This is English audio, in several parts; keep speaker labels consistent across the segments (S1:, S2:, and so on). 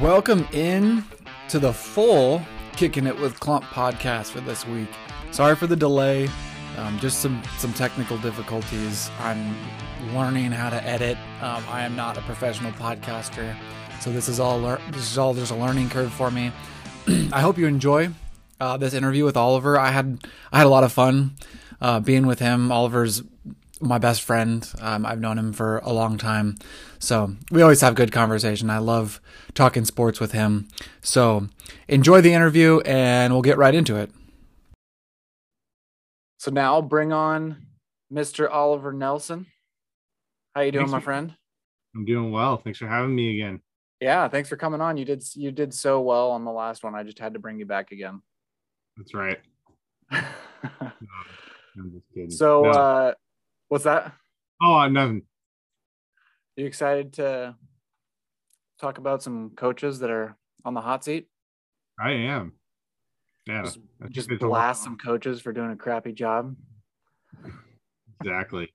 S1: Welcome in to the full Kicking It with Clump podcast for this week. Sorry for the delay, um, just some some technical difficulties. I'm learning how to edit. Um, I am not a professional podcaster, so this is all lear- this is all there's a learning curve for me. I hope you enjoy uh, this interview with Oliver. I had I had a lot of fun uh, being with him. Oliver's my best friend. Um, I've known him for a long time. So we always have good conversation. I love talking sports with him. So enjoy the interview and we'll get right into it. So now I'll bring on Mr. Oliver Nelson. How you doing,
S2: Thanks
S1: my
S2: for-
S1: friend?
S2: I'm doing well. Thanks for having me again.
S1: Yeah, thanks for coming on. You did you did so well on the last one. I just had to bring you back again.
S2: That's right. I'm just kidding.
S1: so
S2: No.
S1: uh what's that?
S2: oh, nothing.
S1: You excited to talk about some coaches that are on the hot seat?
S2: I am. Yeah,
S1: Just, just blast some coaches for doing a crappy job.
S2: Exactly.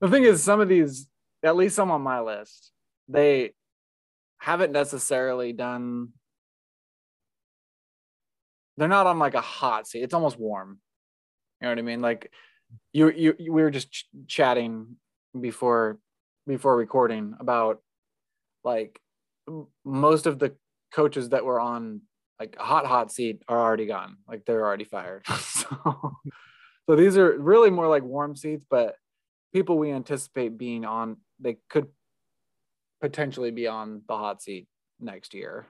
S1: The thing is, some of these, at least some on my list, they haven't necessarily done. They're not on like a hot seat. It's almost warm. You know what I mean? Like you, you, you we were just ch- chatting before, before recording about like most of the coaches that were on like hot hot seat are already gone. Like they're already fired. so, so these are really more like warm seats, but people we anticipate being on they could potentially be on the hot seat next year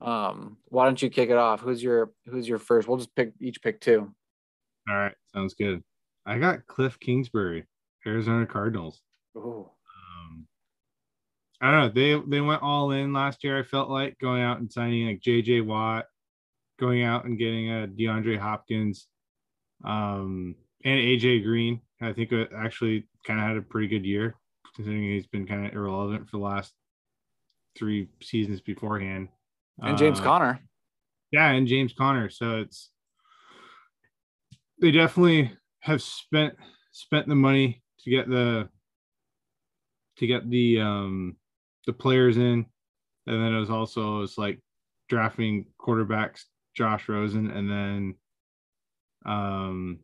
S1: um why don't you kick it off who's your who's your first we'll just pick each pick two
S2: All right, sounds good. I got Cliff Kingsbury, Arizona Cardinals.
S1: Ooh.
S2: Um, I don't know. They they went all in last year. I felt like going out and signing like J.J. Watt, going out and getting a DeAndre Hopkins, um, and AJ Green. I think actually kind of had a pretty good year, considering he's been kind of irrelevant for the last three seasons beforehand.
S1: and james
S2: Uh,
S1: conner
S2: yeah, and James Conner. So it's they definitely have spent spent the money to get the to get the um the players in. And then it was also it's like drafting quarterbacks Josh Rosen and then um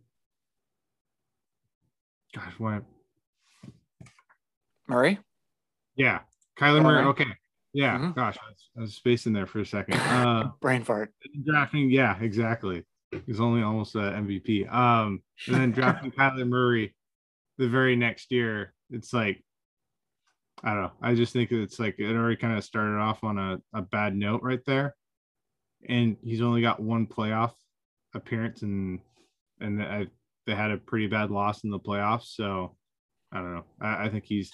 S2: gosh what
S1: murray
S2: yeah Kyler Murray. Okay. Yeah,
S1: Mhm.
S2: gosh, I was, I was spacing there for a second. Uh
S1: brain fart
S2: drafting, yeah, exactly. He's only almost a MVP. Um, and then drafting Kyler Murray the very next year. It's like I don't know. I just think it's like it already kind of started off on a, a bad note right there. And he's only got one playoff appearance and and I, they had a pretty bad loss in the playoffs. So I don't know. I, I think he's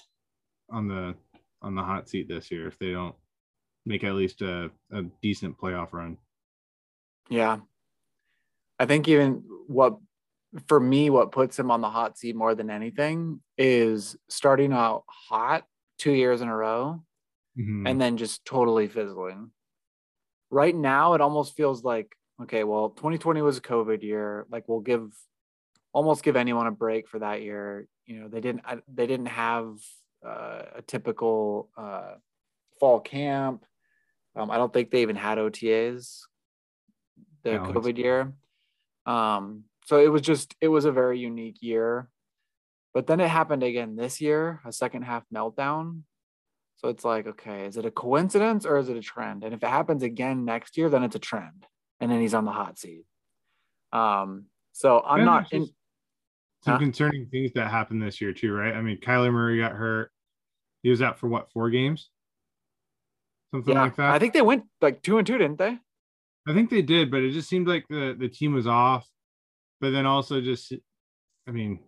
S2: on the on the hot seat this year if they don't make at least a, a decent playoff run.
S1: yeah i think even what for me what puts him on the hot seat more than anything is starting out hot two years in a row
S2: Mhm.
S1: and then just totally fizzling. Right now, it almost feels like okay, well, 2020 was a COVID year. Like we'll give almost give anyone a break for that year. You know, they didn't they didn't have uh, a typical uh, fall camp. Um, I don't think they even had OTAs the
S2: Yeah, I don't think
S1: COVID year. Um, so it was just it was a very unique year. But then it happened again this year, a second half meltdown. So it's like, okay, is it a coincidence or is it a trend? And if it happens again next year, then it's a trend. And then he's on the hot seat. Um, so I'm
S2: Yeah,
S1: not in
S2: some
S1: Huh?
S2: concerning things that happened this year too, right? I mean, Kyler Murray got hurt. He was out for what four games, something
S1: yeah,
S2: like that.
S1: I think they went like two and two, didn't they?
S2: I think they did, but it just seemed like the the team was off. But then also just, I mean,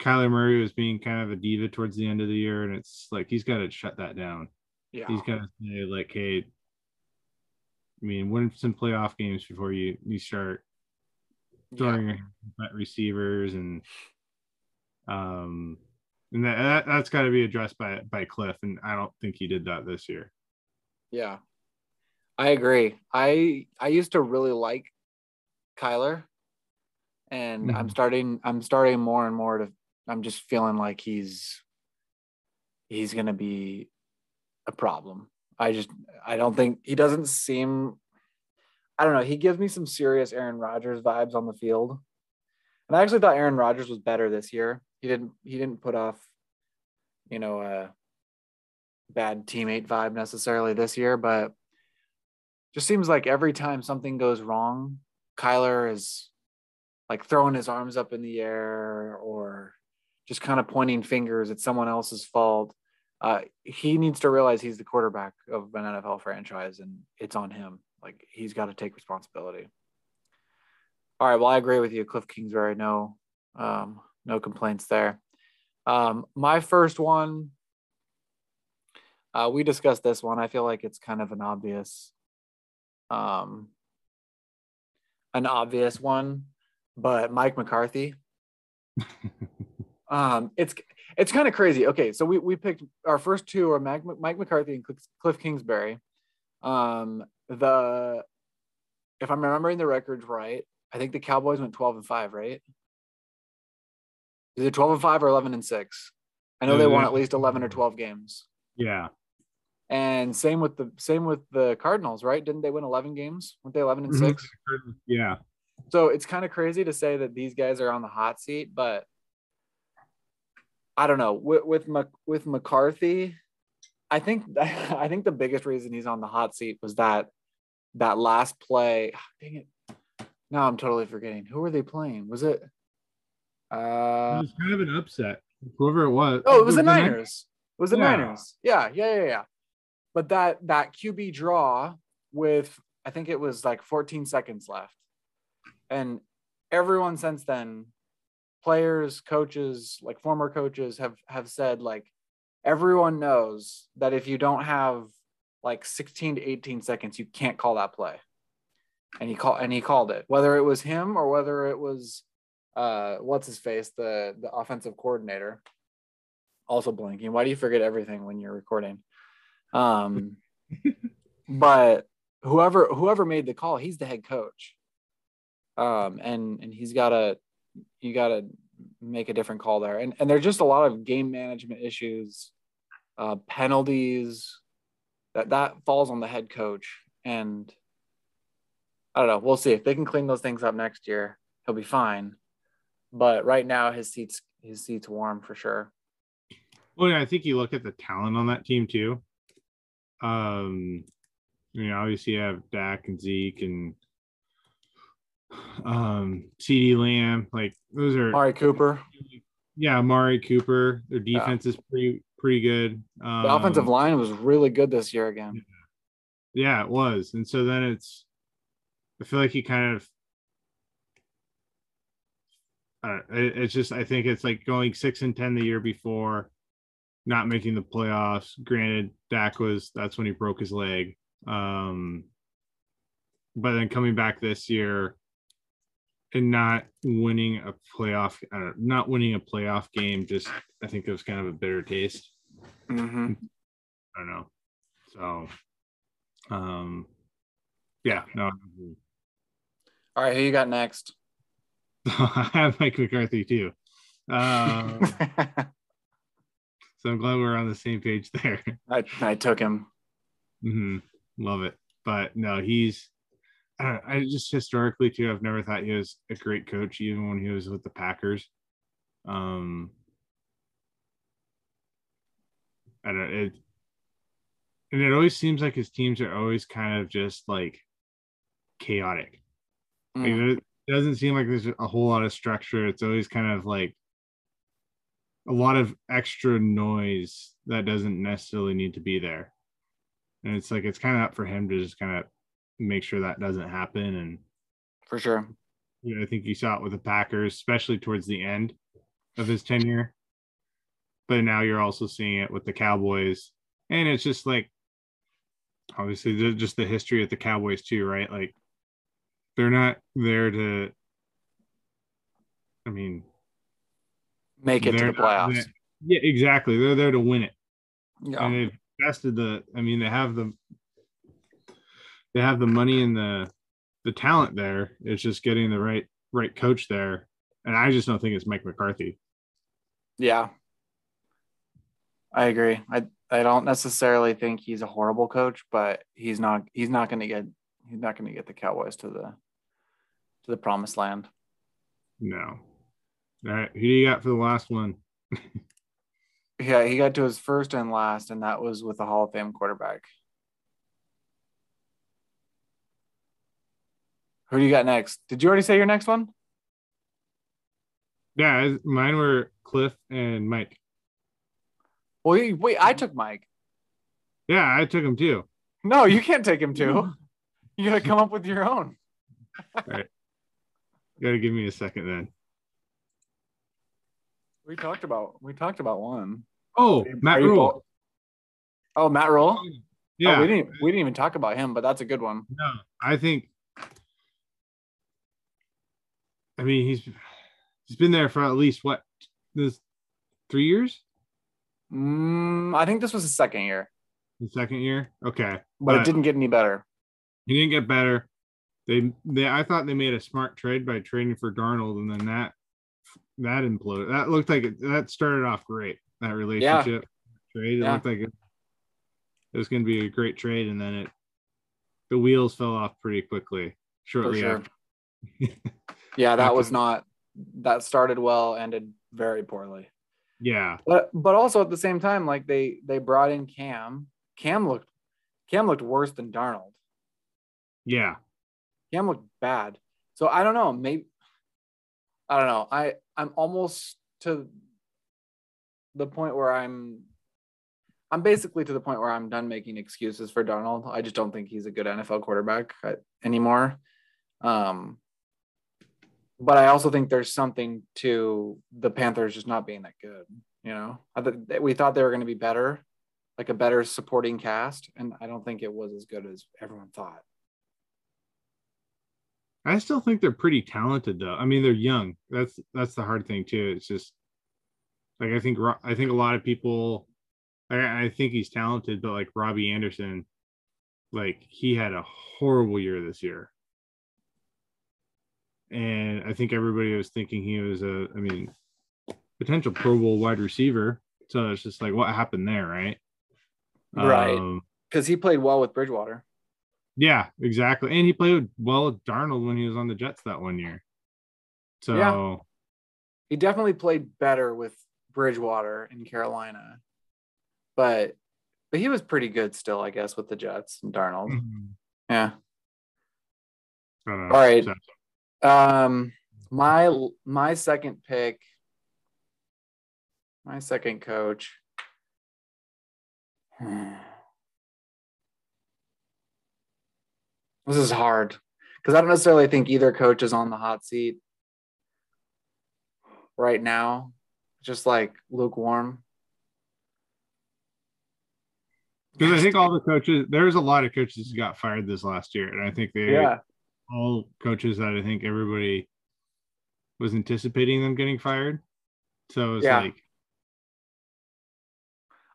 S2: Kyler Murray was being kind of a diva towards the end of the year, and it's like he's got to shut that down.
S1: Yeah.
S2: He's got to say like, hey, I mean, win some playoff games before you you start throwing your at receivers and um and that, that that's got to be addressed by by Cliff, and I don't think he did that this year.
S1: Yeah. I agree. I I used to really like Kyler and I'm
S2: Mhm.
S1: starting I'm starting more and more to I'm just feeling like he's he's going to be a problem. I just I don't think he doesn't seem I don't know, he gives me some serious Aaron Rodgers vibes on the field. And I actually thought Aaron Rodgers was better this year. He didn't he didn't put off you know a bad teammate vibe necessarily this year, but just seems like every time something goes wrong, Kyler is like throwing his arms up in the air or just kind of pointing fingers at someone else's fault. Uh, he needs to realize he's the quarterback of an NFL franchise and it's on him. Like he's got to take responsibility. All right. Well, I agree with you, Cliff Kingsbury. No, um, no complaints there. Um, my first one, uh, we discussed this one. I feel like it's kind of an obvious, um, an obvious one, but Mike McCarthy. um, it's it's kind of crazy. Okay, so we we picked our first two are Mike, Mike McCarthy and Cliff Kingsbury. Um, the if I'm remembering the records right, I think the Cowboys went 12 and 5, right? Is it 12 and 5 or 11 and 6? I know they won at least 11 or 12 games.
S2: Yeah.
S1: And same with the same with the Cardinals, right? Didn't they win 11 games? Weren't they 11 and 6?
S2: Mm-hmm. Yeah.
S1: So it's kind of crazy to say that these guys are on the hot seat, but I don't know. With with, with McCarthy, I think I think the biggest reason he's on the hot seat was that that last play. Dang it! Now I'm totally forgetting. Who were they playing? Was it?
S2: Uh, it was kind of an upset. Whoever it was.
S1: Oh, it was, the, the Niners. It was the yeah. Niners. Yeah, yeah, yeah, yeah. But that that QB draw with I think it was like 14 seconds left, and everyone since then, players, coaches, like former coaches have have said like everyone knows that if you don't have like 16 to 18 seconds, you can't call that play. And he called and he called it, whether it was him or whether it was uh what's his face, the the offensive coordinator. Also blinking. Why do you forget everything when you're recording? Um but whoever whoever made the call, he's the head coach. Um and and he's gotta you gotta make a different call there. And and there's just a lot of game management issues, uh, penalties that that falls on the head coach. And I don't know. We'll see if they can clean those things up next year. He'll be fine. But right now, his seats his seats warm for sure.
S2: Well, I think you look at the talent on that team too. Um, you know, obviously you have Dak and Zeke and um CeeDee Lamb, like those are
S1: Amari Cooper.
S2: Yeah, Amari Cooper. Their defense yeah. is pretty pretty good.
S1: Um, the offensive line was really good this year again.
S2: Yeah, it was. And so then it's I feel like he kind of uh, it's just I think it's like going six and ten the year before, not making the playoffs. Granted, Dak was that's when he broke his leg. Um, but then coming back this year, and not winning a playoff, uh, not winning a playoff game, just I think it was kind of a bitter taste.
S1: Mm-hmm.
S2: I don't know. So, um, yeah, no.
S1: All right, who you got next?
S2: I have Mike McCarthy too. Um, so I'm glad we're on the same page there.
S1: I I took him.
S2: Mm-hmm. Love it, but no, he's I, I just historically too, I've never thought he was a great coach, even when he was with the Packers. Um, I don't it, and it always seems like his teams are always kind of just like chaotic. Mm. Like, it doesn't seem like there's a whole lot of structure. It's always kind of like a lot of extra noise that doesn't necessarily need to be there. And it's like it's kind of up for him to just kind of make sure that doesn't happen. And
S1: for sure,
S2: you know, I think you saw it with the Packers, especially towards the end of his tenure. But now you're also seeing it with the Cowboys, and it's just like obviously just the history of the Cowboys too, right? Like they're not there to. I mean,
S1: make it to the playoffs.
S2: yeah, exactly. They're there to win it.
S1: Yeah.
S2: And they've invested the. I mean, they have the they have the money and the the talent there. It's just getting the right right coach there. And I just don't think it's Mike McCarthy.
S1: Yeah. I agree. I I don't necessarily think he's a horrible coach, but he's not he's not going to get he's not going to get the Cowboys to the to the promised land.
S2: No. All right, who do you got for the last one?
S1: yeah, he got to his first and last, and that was with the Hall of Fame quarterback. Who do you got next? Did you already say your next one?
S2: Yeah, mine were Cliff and Mike.
S1: Well, wait, I took Mike.
S2: Yeah, I took him too.
S1: No, you can't take him too. You got to come up with your own.
S2: All right. You got to give me a second then.
S1: We talked about we talked about one.
S2: Oh, Matt Rhule.
S1: Oh, Matt Rhule.
S2: Yeah,
S1: oh, we didn't we didn't even talk about him, but that's a good one.
S2: No, I think. I mean, he's he's been there for at least what this three years.
S1: Mm, I think this was the second year.
S2: The second year, okay,
S1: but, but it didn't get any better.
S2: He didn't get better. They, they, I thought they made a smart trade by trading for Darnold, and then that, that imploded. That looked like it, that started off great. That relationship yeah. trade. It yeah. looked like it, it was going to be a great trade, and then it, the wheels fell off pretty quickly shortly sure. after.
S1: yeah, that was not. That started well, ended very poorly.
S2: Yeah.
S1: But but also at the same time, like they they brought in Cam. Cam looked Cam looked worse than Darnold.
S2: Yeah.
S1: Cam looked bad. So I don't know. Maybe I don't know. I I'm almost to the point where I'm I'm basically to the point where I'm done making excuses for Darnold. I just don't think he's a good NFL quarterback uh, anymore. Um, but I also think there's something to the Panthers just not being that good. You know, th- we thought they were going to be better, like a better supporting cast, and I don't think it was as good as everyone thought.
S2: I still think they're pretty talented, though. I mean, they're young. That's that's the hard thing too. It's just like I think I think a lot of people. I, I think he's talented, but like Robbie Anderson, like he had a horrible year this year and I think everybody was thinking he was a, I mean, potential Pro Bowl wide receiver. So it's just like, what happened there, right?
S1: Right. Because um, he played well with Bridgewater.
S2: Yeah, exactly. And he played well with Darnold when he was on the Jets that one year. So yeah.
S1: he definitely played better with Bridgewater in Carolina. But but he was pretty good still, I guess, with the Jets and Darnold. Mm-hmm. Yeah. All right. Um, my my second pick, my second coach. This is hard because I don't necessarily think either coach is on the hot seat right now. Just like lukewarm.
S2: Because I think all the coaches, there's a lot of coaches who got fired this last year, and I think they
S1: yeah
S2: all coaches that I think everybody was anticipating them getting fired. So it's yeah. like,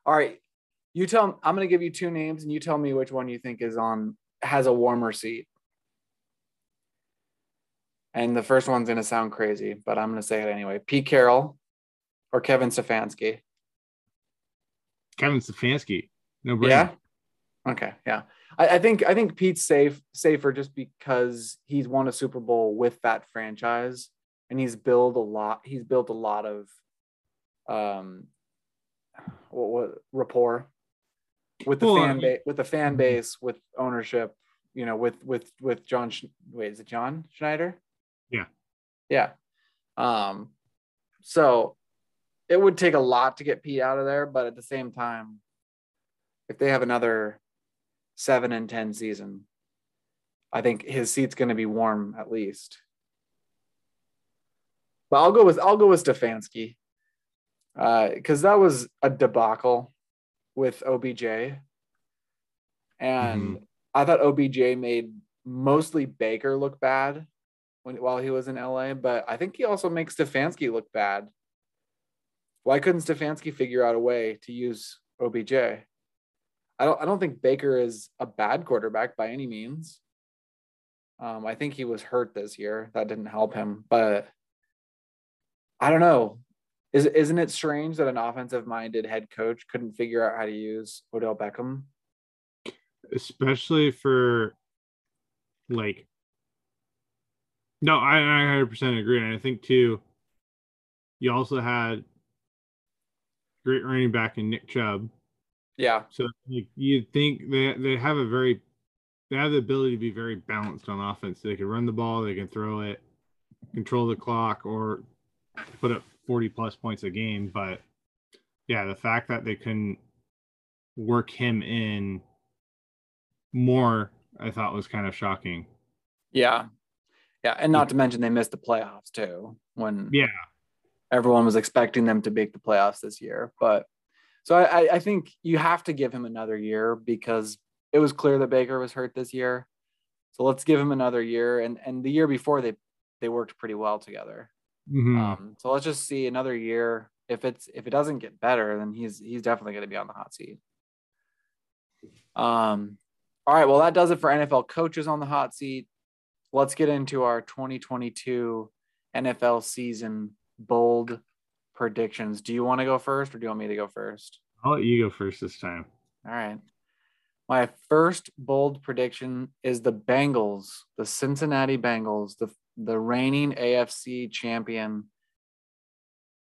S1: all right, you tell. I'm going to give you two names, and you tell me which one you think is on has a warmer seat. And the first one's going to sound crazy, but I'm going to say it anyway. Pete Carroll or Kevin Stefanski.
S2: Kevin Stefanski. No brainer.
S1: Yeah. Okay. Yeah. I, I, think I think Pete's safe safer just because he's won a Super Bowl with that franchise and he's built a lot. He's built a lot of um what, what rapport with the fan base with the fan mm-hmm. base with ownership you know with with with john wait is it john schneider
S2: yeah
S1: yeah um so it would take a lot to get pete out of there but at the same time if they have another seven and 10 season. I think his seat's going to be warm at least. But I'll go with I'll go with Stefanski because uh, that was a debacle with OBJ, and mm-hmm. I thought OBJ made mostly Baker look bad when while he was in LA, but I think he also makes Stefanski look bad. Why couldn't Stefanski figure out a way to use OBJ? I don't I don't think Baker is a bad quarterback by any means. Um, I think he was hurt this year. That didn't help him, but I don't know. Is isn't it strange that an offensive minded head coach couldn't figure out how to use Odell Beckham?
S2: Especially for like no, I, I 100% agree. And I think too, you also had great running back in Nick Chubb.
S1: Yeah.
S2: So like you'd think they they have a very they have the ability to be very balanced on offense. They can run the ball, they can throw it, control the clock, or put up 40 plus points a game. But yeah, the fact that they couldn't work him in more, I thought was kind of shocking.
S1: Yeah. Yeah. And not to mention they missed the playoffs too when
S2: Yeah.
S1: everyone was expecting them to make the playoffs this year. But so I, I think you have to give him another year because it was clear that Baker was hurt this year. So let's give him another year. And and the year before they they worked pretty well together.
S2: Mhm.
S1: Um, so let's just see another year. If it's if it doesn't get better, then he's he's definitely going to be on the hot seat. Um, all right. Well, that does it for NFL coaches on the hot seat. Let's get into our 2022 NFL season bold predictions. Do you want to go first, or do you want me to go first?
S2: I'll let you go first this time.
S1: All right. My first bold prediction is the Bengals, the Cincinnati Bengals, the the reigning AFC champion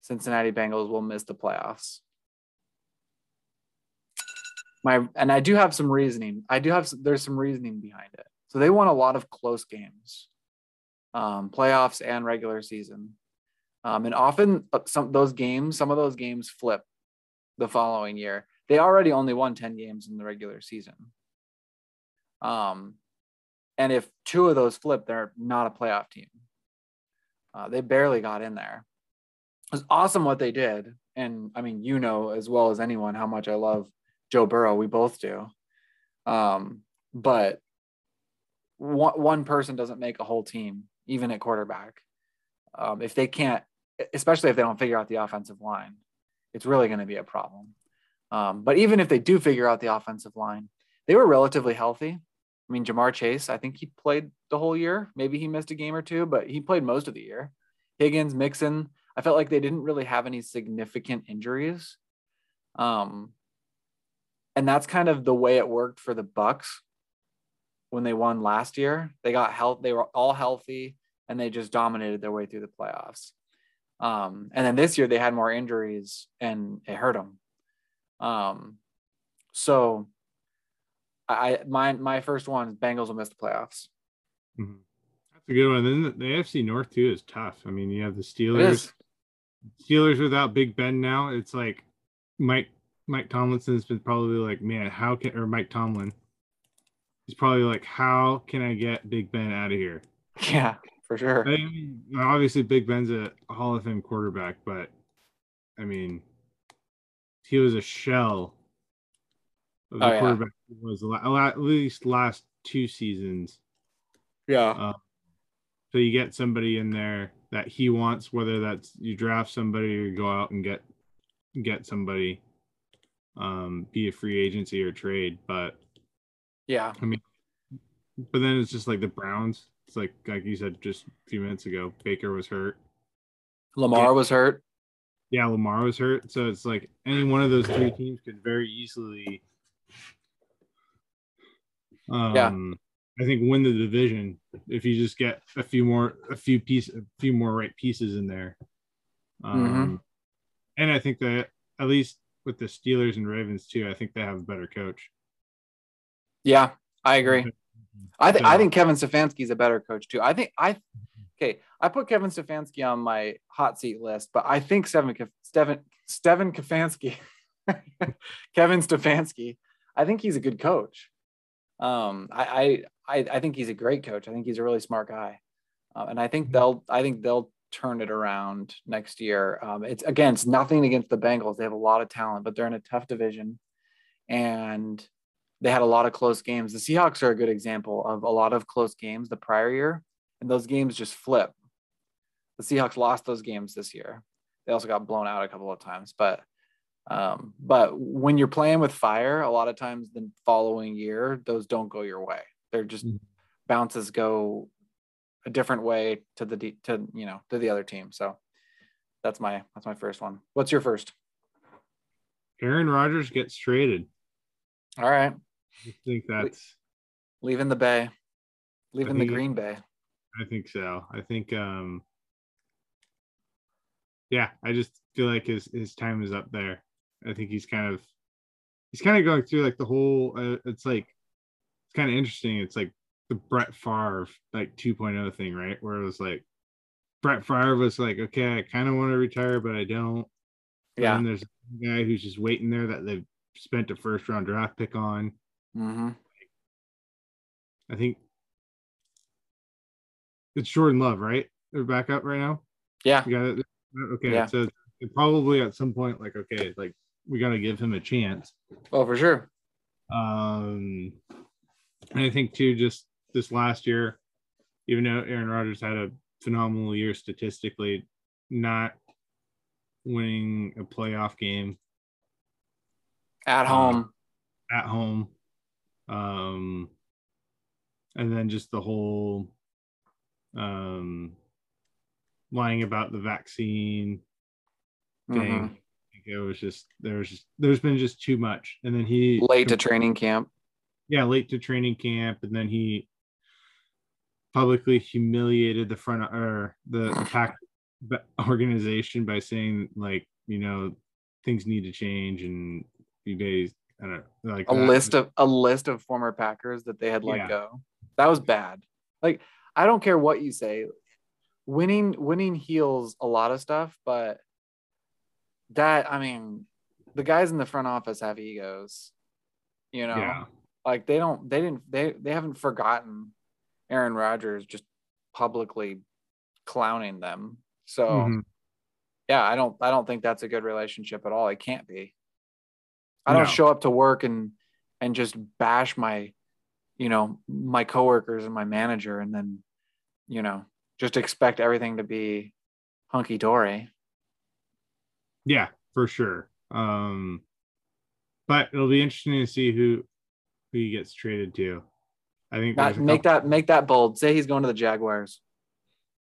S1: Cincinnati Bengals will miss the playoffs. My and I do have some reasoning. I do have some, there's some reasoning behind it. So they won a lot of close games, um, playoffs and regular season, um, and often uh, some those games, some of those games flip the following year. They already only won ten games in the regular season. Um, and if two of those flip, they're not a playoff team. Uh, they barely got in there. It was awesome what they did. And I mean, you know as well as anyone how much I love Joe Burrow. We both do. Um, but one, one person doesn't make a whole team, even at quarterback. Um, if they can't, especially if they don't figure out the offensive line, it's really going to be a problem. Um, but even if they do figure out the offensive line, they were relatively healthy. I mean, Ja'Marr Chase, I think he played the whole year. Maybe he missed a game or two, but he played most of the year. Higgins, Mixon, I felt like they didn't really have any significant injuries. Um, and that's kind of the way it worked for the Bucs when they won last year. They got health, they were all healthy, and they just dominated their way through the playoffs. Um, and then this year they had more injuries and it hurt them. Um, so I my my first one Bengals will miss the playoffs.
S2: Mhm. That's a good one. Then the, AFC North too is tough. I mean, you have the Steelers. Steelers without Big Ben now. It's like Mike Mike Tomlinson's been probably like, man, how can or Mike Tomlin? He's probably like, how can I get Big Ben out of here?
S1: Yeah, for sure.
S2: I mean, obviously, Big Ben's a Hall of Fame quarterback, but I mean, he was a shell the
S1: Oh,
S2: quarterback he was the la- la- at least last two seasons.
S1: Yeah.
S2: Uh, so you get somebody in there that he wants, whether that's you draft somebody or you go out and get get somebody, um, be a free agency or trade. But
S1: Yeah.
S2: I mean, but then it's just like the Browns. It's like like you said just a few minutes ago, Baker was hurt.
S1: Lamar was hurt.
S2: Yeah, Lamar was hurt. So it's like any one of those three teams could very easily um
S1: Yeah.
S2: I think win the division if you just get a few more a few piece a few more right pieces in there. Um and I think that at least with the Steelers and Ravens too, I think they have a better coach.
S1: Yeah, I agree. I think I think Kevin Stefanski's a better coach too. I think I okay. I put Kevin Stefanski on my hot seat list, but I think Stevin Stevin Stevin Stefanski, Kevin Stefanski. I think he's a good coach. Um, I, I I I think he's a great coach. I think he's a really smart guy, uh, and I think they'll I think they'll turn it around next year. Um, it's again, it's nothing against the Bengals. They have a lot of talent, but they're in a tough division, and they had a lot of close games. The Seahawks are a good example of a lot of close games the prior year, and those games just flip. The Seahawks lost those games this year. They also got blown out a couple of times, but um, but when you're playing with fire, a lot of times the following year, those don't go your way. They're just
S2: Mhm.
S1: bounces go a different way to the de- to you know to the other team. So that's my that's my first one. What's your first?
S2: Aaron Rodgers gets traded.
S1: All right.
S2: I think that's
S1: leaving the Bay, leaving the Green Bay.
S2: I think so. I think um yeah, I just feel like his his time is up there. I think he's kind of he's kind of going through like the whole uh, it's like it's kind of interesting. It's like the Brett Favre like 2.0 thing, right? Where it was like Brett Favre was like, okay, I kind of want to retire, but I don't.
S1: Yeah.
S2: And there's a guy who's just waiting there that they've spent a first round draft pick on.
S1: Mm-hmm.
S2: I think it's Jordan Love, right? They're back up right now.
S1: Yeah.
S2: You got it. Okay,
S1: Yeah.
S2: so probably at some point, like, okay, like we got to give him a chance.
S1: Oh, for sure.
S2: Um, and I think too, just this last year, even though Aaron Rodgers had a phenomenal year statistically, not winning a playoff game
S1: At
S2: Uh,
S1: home.
S2: at home, um, and then just the whole um lying about the vaccine thing.
S1: Mhm.
S2: It was just there was just there's been just too much, and then he
S1: Late to training camp.
S2: yeah late to training camp, and then he publicly humiliated the front or the, the pack organization by saying like you know things need to change and guys I don't know, like
S1: A
S2: that.
S1: list of a list of former Packers that they had let
S2: Yeah.
S1: go. That was bad. Like I don't care what you say. Winning winning heals a lot of stuff, but that I mean, the guys in the front office have egos. You know,
S2: yeah
S1: like they don't they didn't they they haven't forgotten Aaron Rodgers just publicly clowning them. So
S2: Mhm.
S1: yeah, I don't I don't think that's a good relationship at all. It can't be. I don't
S2: No.
S1: show up to work and and just bash my you know my coworkers and my manager and then you know just expect everything to be hunky dory.
S2: Yeah, for sure. Um, but it'll be interesting to see who who he gets traded to. I think
S1: That, make that make that bold. Say he's going to the Jaguars.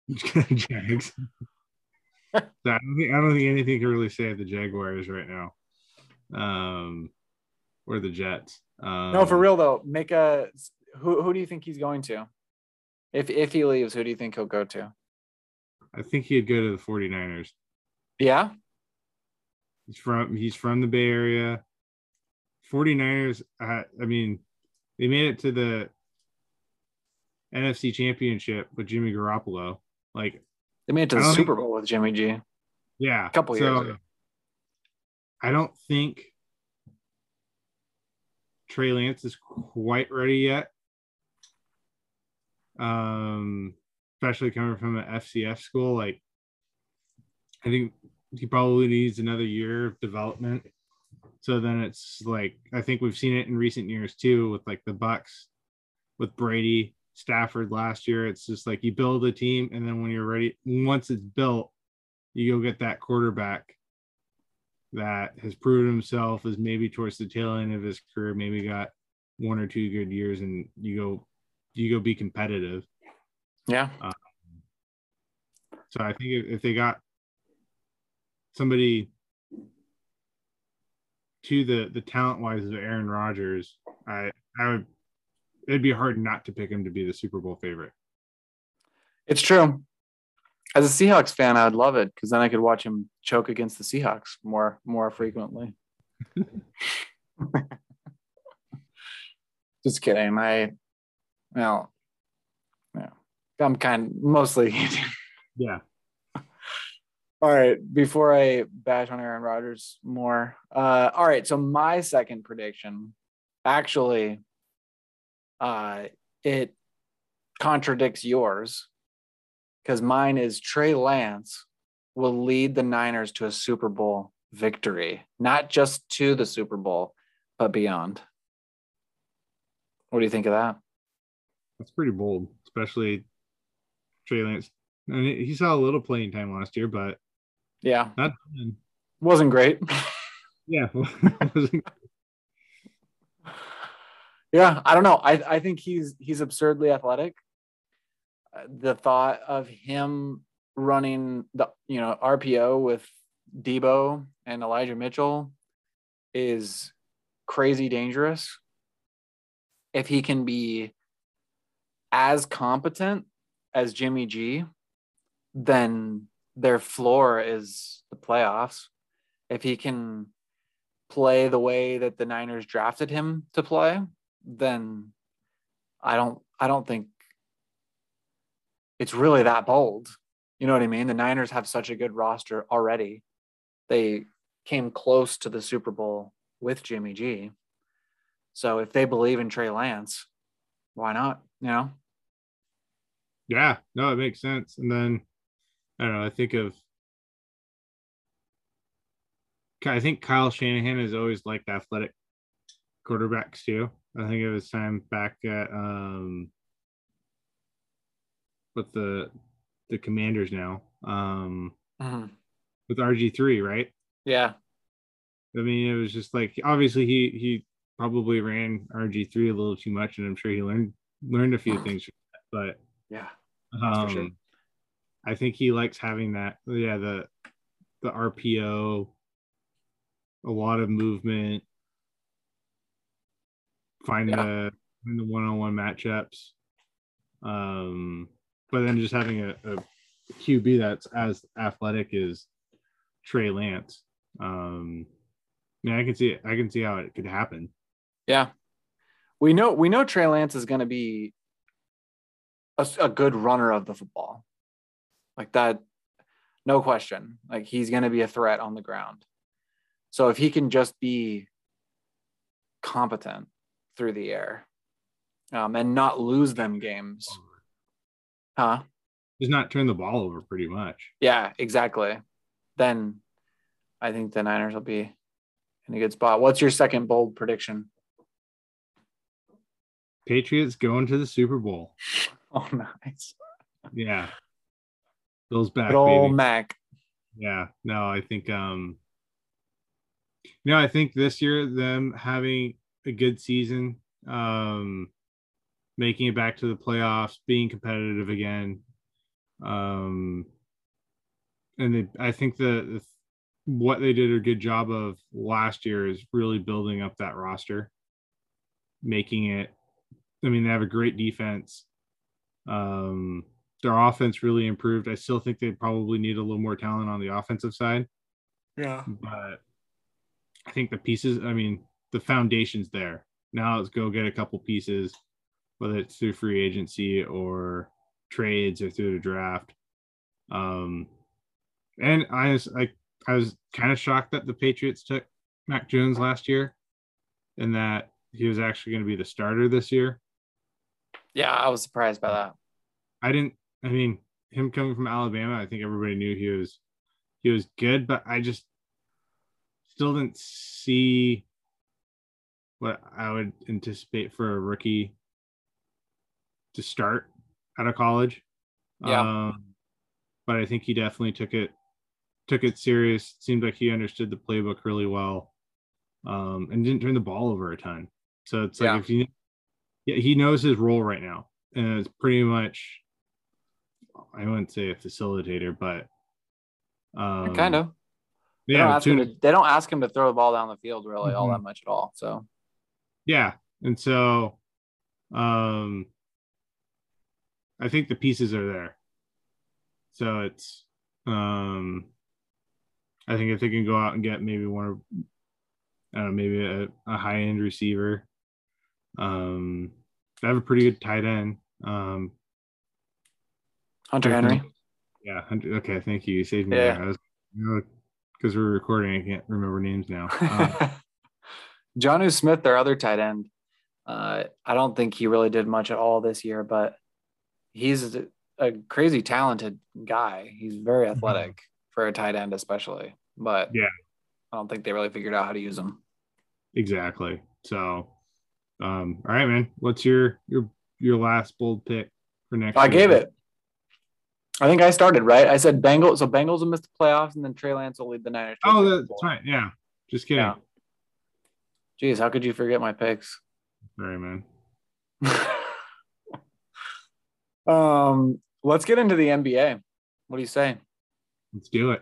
S2: Jags. So I don't think I don't think anything can really save the Jaguars right now. Um, or the Jets. Um,
S1: No, for real though. Make a who who do you think he's going to? If if he leaves, who do you think he'll go to?
S2: I think he'd go to the 49ers.
S1: Yeah.
S2: He's from he's from the Bay Area. 49ers, uh, I mean, they made it to the NFC Championship with Jimmy Garoppolo. Like,
S1: They made it to the Super Bowl with Jimmy G.
S2: yeah,
S1: A couple years ago.
S2: I don't think Trey Lance is quite ready yet. Um, especially coming from an FCS school, like I think he probably needs another year of development. So then it's like I think we've seen it in recent years too, with like the Bucs, with Brady, Stafford last year. It's just like you build a team, and then when you're ready, once it's built, you go get that quarterback that has proven himself as maybe towards the tail end of his career, maybe got one or two good years, and you go you go be competitive.
S1: Yeah.
S2: Um, so I think if, if they got somebody to the the talent wise of Aaron Rodgers, I I would it'd be hard not to pick him to be the Super Bowl favorite.
S1: It's true. As a Seahawks fan, I would love it because then I could watch him choke against the Seahawks more more frequently. Just kidding. I well, yeah, I'm kind mostly.
S2: Yeah.
S1: All right, before I bash on Aaron Rodgers more. Uh, all right, so my second prediction, actually, uh, it contradicts yours because mine is Trey Lance will lead the Niners to a Super Bowl victory, not just to the Super Bowl, but beyond. What do you think of that?
S2: That's pretty bold, especially Trey Lance. And he saw a little playing time last year, but
S1: Yeah,
S2: not
S1: wasn't great.
S2: yeah.
S1: yeah, I don't know. I I think he's he's absurdly athletic. The thought of him running the you know RPO with Deebo and Elijah Mitchell is crazy dangerous. If he can be as competent as Jimmy G, then their floor is the playoffs. If he can play the way that the Niners drafted him to play, then I don't I don't think it's really that bold. You know what I mean? The Niners have such a good roster already. They came close to the Super Bowl with Jimmy G. So if they believe in Trey Lance, why not? You know?
S2: Yeah, no, it makes sense. And then I don't know, I think of I think Kyle Shanahan has always liked athletic quarterbacks too. I think it was time back at um with the the commanders now. Um
S1: mm-hmm.
S2: with RG three, right?
S1: Yeah.
S2: I mean, it was just like obviously he he probably ran RG three a little too much, and I'm sure he learned learned a few things. But
S1: yeah,
S2: um, sure. I think he likes having that. Yeah, the the RPO, a lot of movement, find yeah. the the one on one matchups. Um, but then just having a, a QB that's as athletic as Trey Lance. Um, I mean, I can see it. I can see how it could happen.
S1: Yeah, we know we know Trey Lance is going to be a, a, good runner of the football, like that, no question. Like he's going to be a threat on the ground. So if he can just be competent through the air, um, and not lose them games, huh?
S2: Just not turn the ball over, pretty much.
S1: Yeah, exactly. Then I think the Niners will be in a good spot. What's your second bold prediction?
S2: Patriots going to the Super Bowl.
S1: Oh, nice.
S2: Yeah. Bill's back.
S1: Good old baby. Mac.
S2: Yeah. No, I think um no, I think this year them having a good season, um making it back to the playoffs, being competitive again. Um and they, I think the, the what they did a good job of last year is really building up that roster, making it. I mean, they have a great defense. Um, their offense really improved. I still think they probably need a little more talent on the offensive side.
S1: Yeah.
S2: But I think the pieces, I mean, the foundation's there. Now let's go get a couple pieces, whether it's through free agency or trades or through the draft. Um, and I, I I was kind of shocked that the Patriots took Mac Jones last year and that he was actually going to be the starter this year.
S1: Yeah, I was surprised by that.
S2: I didn't I mean, him coming from Alabama, I think everybody knew he was he was good, but I just still didn't see what I would anticipate for a rookie to start out of college.
S1: Yeah. Um,
S2: but I think he definitely took it took it serious. Seemed like he understood the playbook really well, um, and didn't turn the ball over a ton. So it's like yeah. if yeah, he knows his role right now, and it's pretty much, I wouldn't say a facilitator, but
S1: um, kind of. Yeah, they don't, ask him to, they don't ask him to throw the ball down the field really mm-hmm. all that much at all. So,
S2: yeah, and so, um, I think the pieces are there. So it's um I think if they can go out and get maybe one or I don't know, maybe a, a high end receiver. Um, they have a pretty good tight end. Um,
S1: Hunter Henry.
S2: Yeah. Okay. Thank you. You saved me. Yeah. Was, you know, because we're recording, I can't remember names now. Um,
S1: Jonnu Smith, their other tight end. Uh, I don't think he really did much at all this year, but he's a, a crazy talented guy. He's very mm-hmm. athletic for a tight end, especially. But
S2: yeah,
S1: I don't think they really figured out how to use them.
S2: Exactly. So, um, all right, man. What's your your your last bold pick for next?
S1: I gave it. I think I started right. I said Bengals. So Bengals will miss the playoffs, and then Trey Lance will lead the Niners.
S2: Oh, that's right. Yeah. Just kidding. Yeah.
S1: Jeez, how could you forget my picks?
S2: Sorry, man.
S1: um, let's get into the NBA. What do you say?
S2: Let's do it.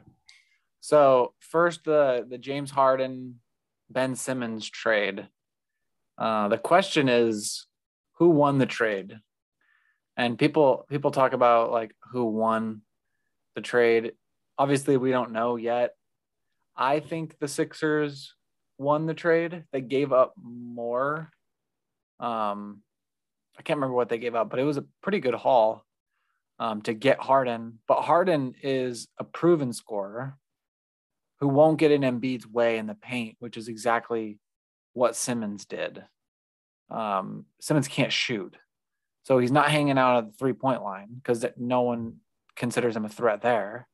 S1: So first, the the James Harden Ben Simmons trade. Uh, the question is, who won the trade? And people people talk about like who won the trade. Obviously, we don't know yet. I think the Sixers won the trade. They gave up more. Um, I can't remember what they gave up, but it was a pretty good haul um, to get Harden. But Harden is a proven scorer who won't get in Embiid's way in the paint, which is exactly what Simmons did. Um, Simmons can't shoot. So he's not hanging out at the three point line because no one considers him a threat there.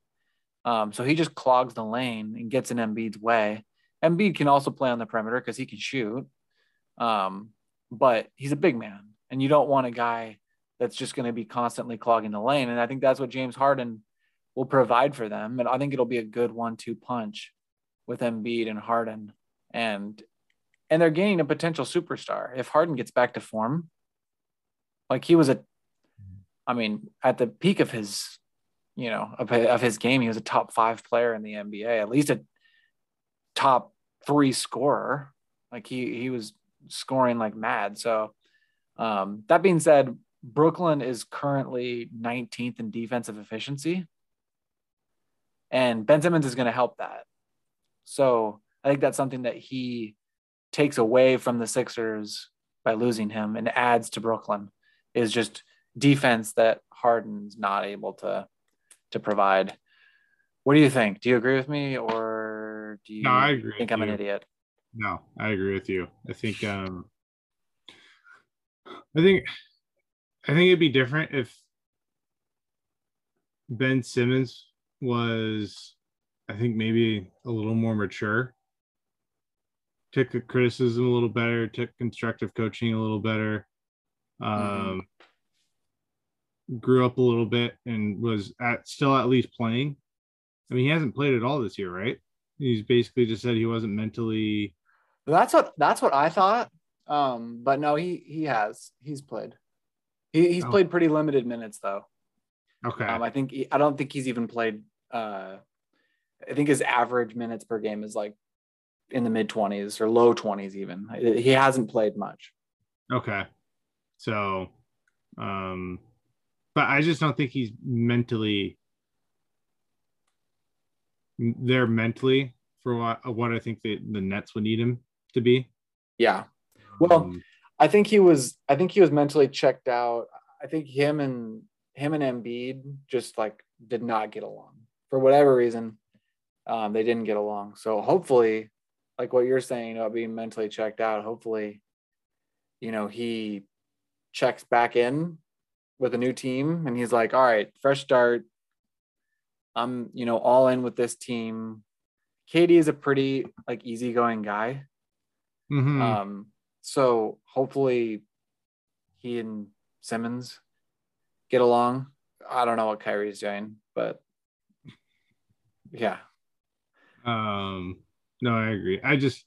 S1: Um, so he just clogs the lane and gets in Embiid's way. Embiid can also play on the perimeter because he can shoot. Um, but he's a big man, and you don't want a guy that's just going to be constantly clogging the lane. And I think that's what James Harden will provide for them. And I think it'll be a good one-two punch with Embiid and Harden. And and they're gaining a potential superstar. If Harden gets back to form, like he was a I mean, at the peak of his, you know, of, of his game, he was a top five player in the NBA, at least a top three scorer. Like he he was scoring like mad. So um, that being said, Brooklyn is currently 19th in defensive efficiency. And Ben Simmons is going to help that. So I think that's something that he takes away from the Sixers by losing him and adds to Brooklyn is just defense that Harden's not able to to provide. What do you think? Do you agree with me or do you
S2: no, I agree
S1: think I'm
S2: you.
S1: an idiot?
S2: No, I agree with you. I think um I think I think it'd be different if Ben Simmons was, I think, maybe a little more mature, took criticism a little better, took constructive coaching a little better, um, mm-hmm. grew up a little bit, and was at still at least playing. I mean, he hasn't played at all this year, right? He's basically just said he wasn't mentally.
S1: That's what that's what I thought. Um, but no, he he has he's played. He, he's oh. played pretty limited minutes though.
S2: Okay.
S1: Um, I think he, I don't think he's even played uh, I think his average minutes per game is like in the mid 20s or low 20s even. He hasn't played much.
S2: Okay. So um but I just don't think he's mentally there mentally for what what I think the, the Nets would need him to be.
S1: Yeah. Well, um, I think he was I think he was mentally checked out. I think him and him and Embiid just like did not get along for whatever reason, um, they didn't get along. So hopefully, like what you're saying about being mentally checked out, hopefully, you know, he checks back in with a new team and he's like, all right, fresh start. I'm, you know, all in with this team. KD is a pretty like easygoing guy.
S2: Mm-hmm.
S1: Um, so hopefully he and Simmons get along. I don't know what Kyrie's doing, but yeah.
S2: Um, no, I agree. I just,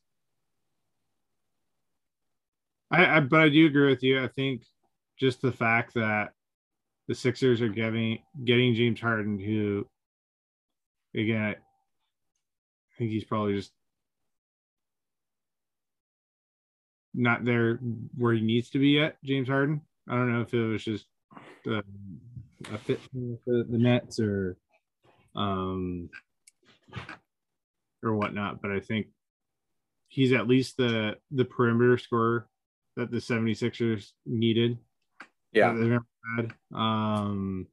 S2: I, I, but I do agree with you. I think just the fact that the Sixers are getting getting James Harden, who, again, I think he's probably just not there where he needs to be yet. James Harden. I don't know if it was just uh, a fit for the Nets or um or whatnot, but I think he's at least the the perimeter scorer that the 76ers needed.
S1: Yeah.
S2: Um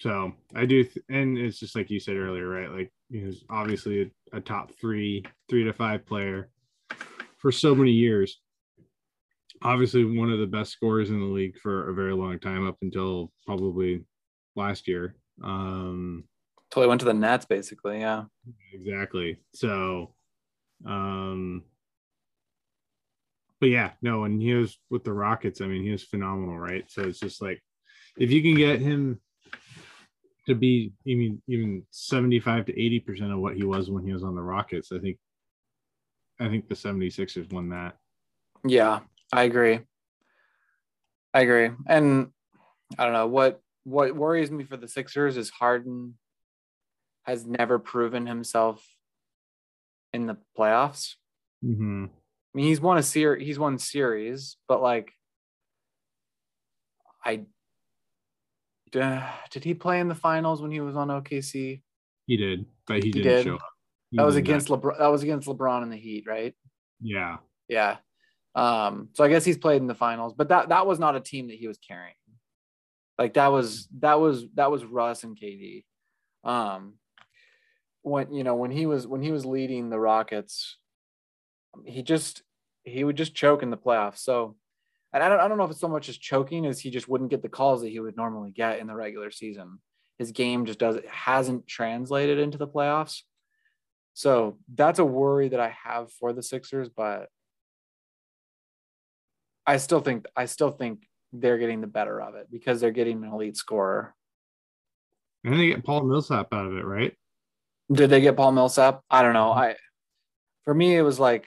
S2: so I do, th- and it's just like you said earlier, right? Like he was obviously a, a top three, three to five player for so many years. Obviously, one of the best scorers in the league for a very long time, up until probably last year. Um,
S1: until he went to the Nets, basically. Yeah.
S2: Exactly. So, um, but yeah, no, and he was with the Rockets. I mean, he was phenomenal, right? So it's just like if you can get him to be even even 75 to 80 percent of what he was when he was on the Rockets, I think I think the 76ers won that.
S1: Yeah, I agree. I agree. And I don't know what what worries me for the Sixers is Harden has never proven himself in the playoffs.
S2: Mm-hmm.
S1: I mean, he's won a series. He's won series, but like, I uh, did he play in the finals when he was on OKC?
S2: He did, but he,
S1: He
S2: didn't
S1: did?
S2: show up. He
S1: That was against LeBron. That was against LeBron in the Heat, right?
S2: Yeah.
S1: Yeah. Um, so I guess he's played in the finals, but that that was not a team that he was carrying. Like that was that was that was Russ and KD. Um, when you know when he was when he was leading the Rockets, he just he would just choke in the playoffs. So, and I don't I don't know if it's so much as choking as he just wouldn't get the calls that he would normally get in the regular season. His game just does hasn't translated into the playoffs. So that's a worry that I have for the Sixers, but I still think I still think they're getting the better of it because they're getting an elite scorer.
S2: And they get Paul Millsap out of it, right?
S1: Did they get Paul Millsap? I don't know. I for me it was like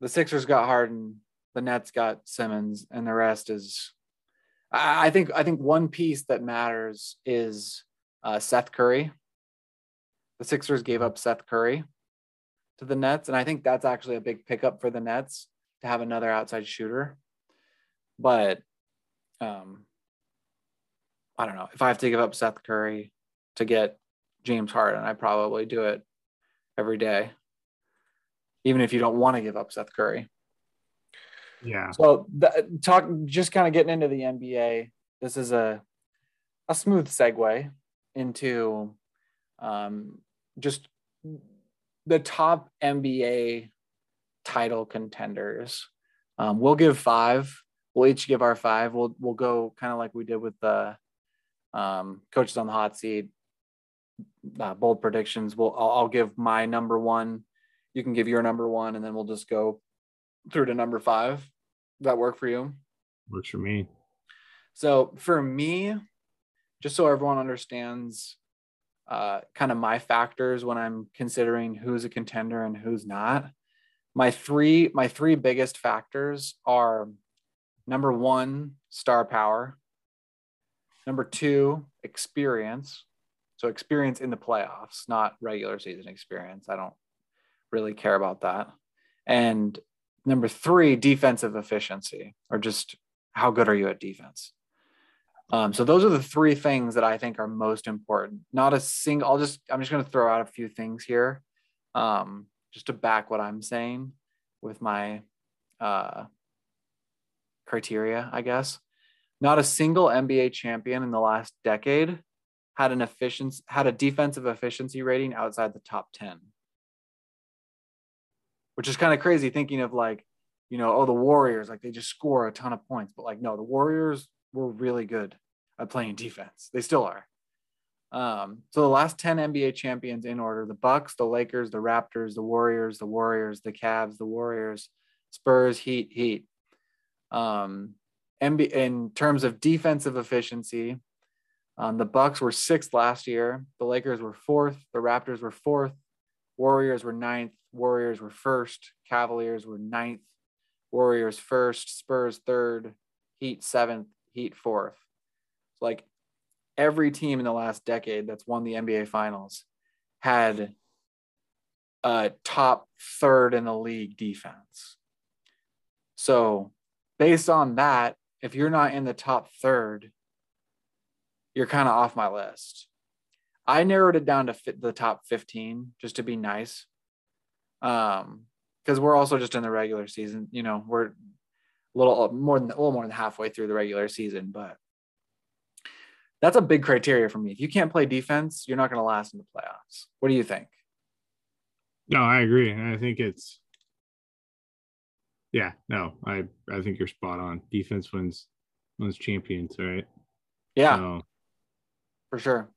S1: the Sixers got Harden, the Nets got Simmons, and the rest is I, think I think one piece that matters is uh, Seth Curry. The Sixers gave up Seth Curry to the Nets, and I think that's actually a big pickup for the Nets to have another outside shooter. But um, I don't know if I have to give up Seth Curry to get James Harden, I probably do it every day, even if you don't want to give up Seth Curry.
S2: Yeah.
S1: So the, talk just kind of getting into the NBA. This is a a smooth segue into um, just the top NBA title contenders. Um, we'll give five. We'll each give our five. We'll we'll go kind of like we did with the um, coaches on the hot seat. Uh, bold predictions. We'll I'll, I'll give my number one. You can give your number one, and then we'll just go through to number five. Does that work for you?
S2: Works for me.
S1: So for me, just so everyone understands uh, kind of my factors when I'm considering who's a contender and who's not, my three my three biggest factors are number one, star power. Number two, experience. So experience in the playoffs, not regular season experience. I don't really care about that. And number three, defensive efficiency, or just how good are you at defense? Um, so those are the three things that I think are most important. Not a single. I'll just. I'm just going to throw out a few things here, um, just to back what I'm saying with my uh, criteria. I guess not a single NBA champion in the last decade had an efficiency had a defensive efficiency rating outside the top ten, which is kind of crazy thinking of like, you know, oh the Warriors like they just score a ton of points, but like no, the Warriors were really good at playing defense. They still are. Um, so the last 10 NBA champions in order, the Bucks, the Lakers, the Raptors, the Warriors, the Warriors, the Cavs, the Warriors, Spurs, Heat, Heat. Um, NBA, in terms of defensive efficiency, um, the Bucks were sixth last year. The Lakers were fourth. The Raptors were fourth. Warriors were ninth. Warriors were first. Cavaliers were ninth. Warriors first. Spurs third. Heat seventh. Heat fourth. Like every team in the last decade that's won the NBA finals had a top third in the league defense. So based on that, if you're not in the top third, you're kind of off my list. I narrowed it down to fit the top 15 just to be nice. Um, because we're also just in the regular season, you know, we're a little more than a little more than halfway through the regular season, but that's a big criteria for me. If you can't play defense, you're not going to last in the playoffs. What do you think?
S2: No, I agree. I think it's yeah, no, I I think you're spot on. Defense wins wins champions, right?
S1: Yeah,
S2: So,
S1: for sure.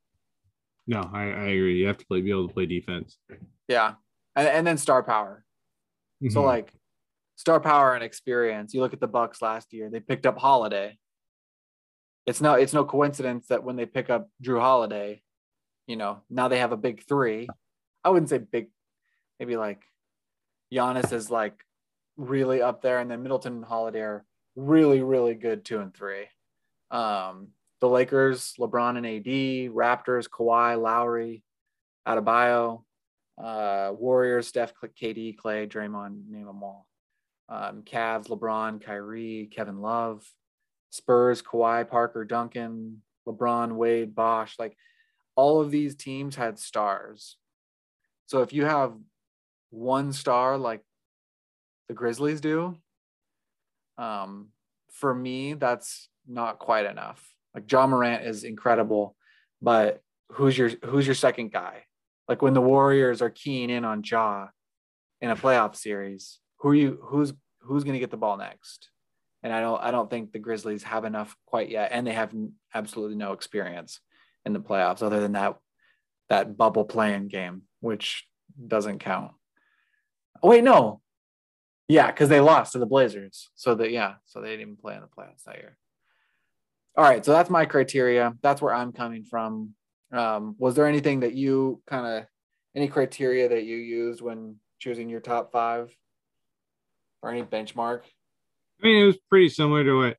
S2: no, I, I agree. You have to play be able to play defense.
S1: Yeah. And, and then star power. So
S2: Mhm.
S1: like star power and experience. You look at the Bucks last year, they picked up Holiday. It's no it's no coincidence that when they pick up Jrue Holiday, you know, now they have a big three. I wouldn't say big, maybe like Giannis is like really up there, and then Middleton and Holiday are really, really good two and three. Um, the Lakers, LeBron and AD, Raptors, Kawhi, Lowry, Adebayo, uh, Warriors, Steph, KD, Klay, Draymond, name them all. Um, Cavs, LeBron, Kyrie, Kevin Love, Spurs, Kawhi, Parker, Duncan, LeBron, Wade, Bosh. Like all of these teams had stars. So if you have one star like the Grizzlies do, um, for me, that's not quite enough. Like Ja Morant is incredible, but who's your who's your second guy? Like when the Warriors are keying in on Ja in a playoff series, who you who's who's going to get the ball next? And I don't I don't think the Grizzlies have enough quite yet, and they have absolutely no experience in the playoffs other than that that bubble playing game, which doesn't count. Oh, wait, no. Yeah, because they lost to the Blazers. So that yeah, so they didn't even play in the playoffs that year. All right, so that's my criteria. That's where I'm coming from. Um, was there anything that you kind of any criteria that you used when choosing your top five or any benchmark?
S2: I mean, it was pretty similar to what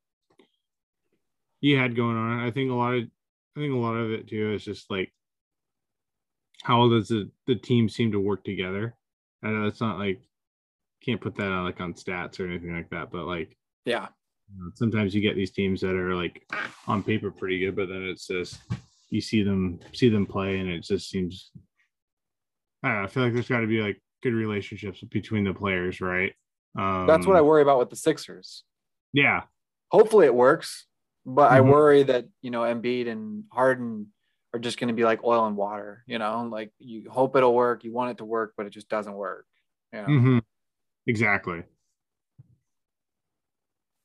S2: you had going on. I think a lot of I think a lot of it too is just like how does the, the team seem to work together? I know it's not like can't put that on like on stats or anything like that, but like
S1: yeah,
S2: you know, sometimes you get these teams that are like on paper pretty good, but then it's just you see them see them play and it just seems I don't know, I feel like there's got to be like good relationships between the players, right?
S1: Um, That's what I um, worry about with the Sixers.
S2: Yeah.
S1: Hopefully it works, but mm-hmm. I worry that you know Embiid and Harden are just going to be like oil and water. You know, like you hope it'll work, you want it to work, but it just doesn't work. You know?
S2: mm-hmm. Exactly.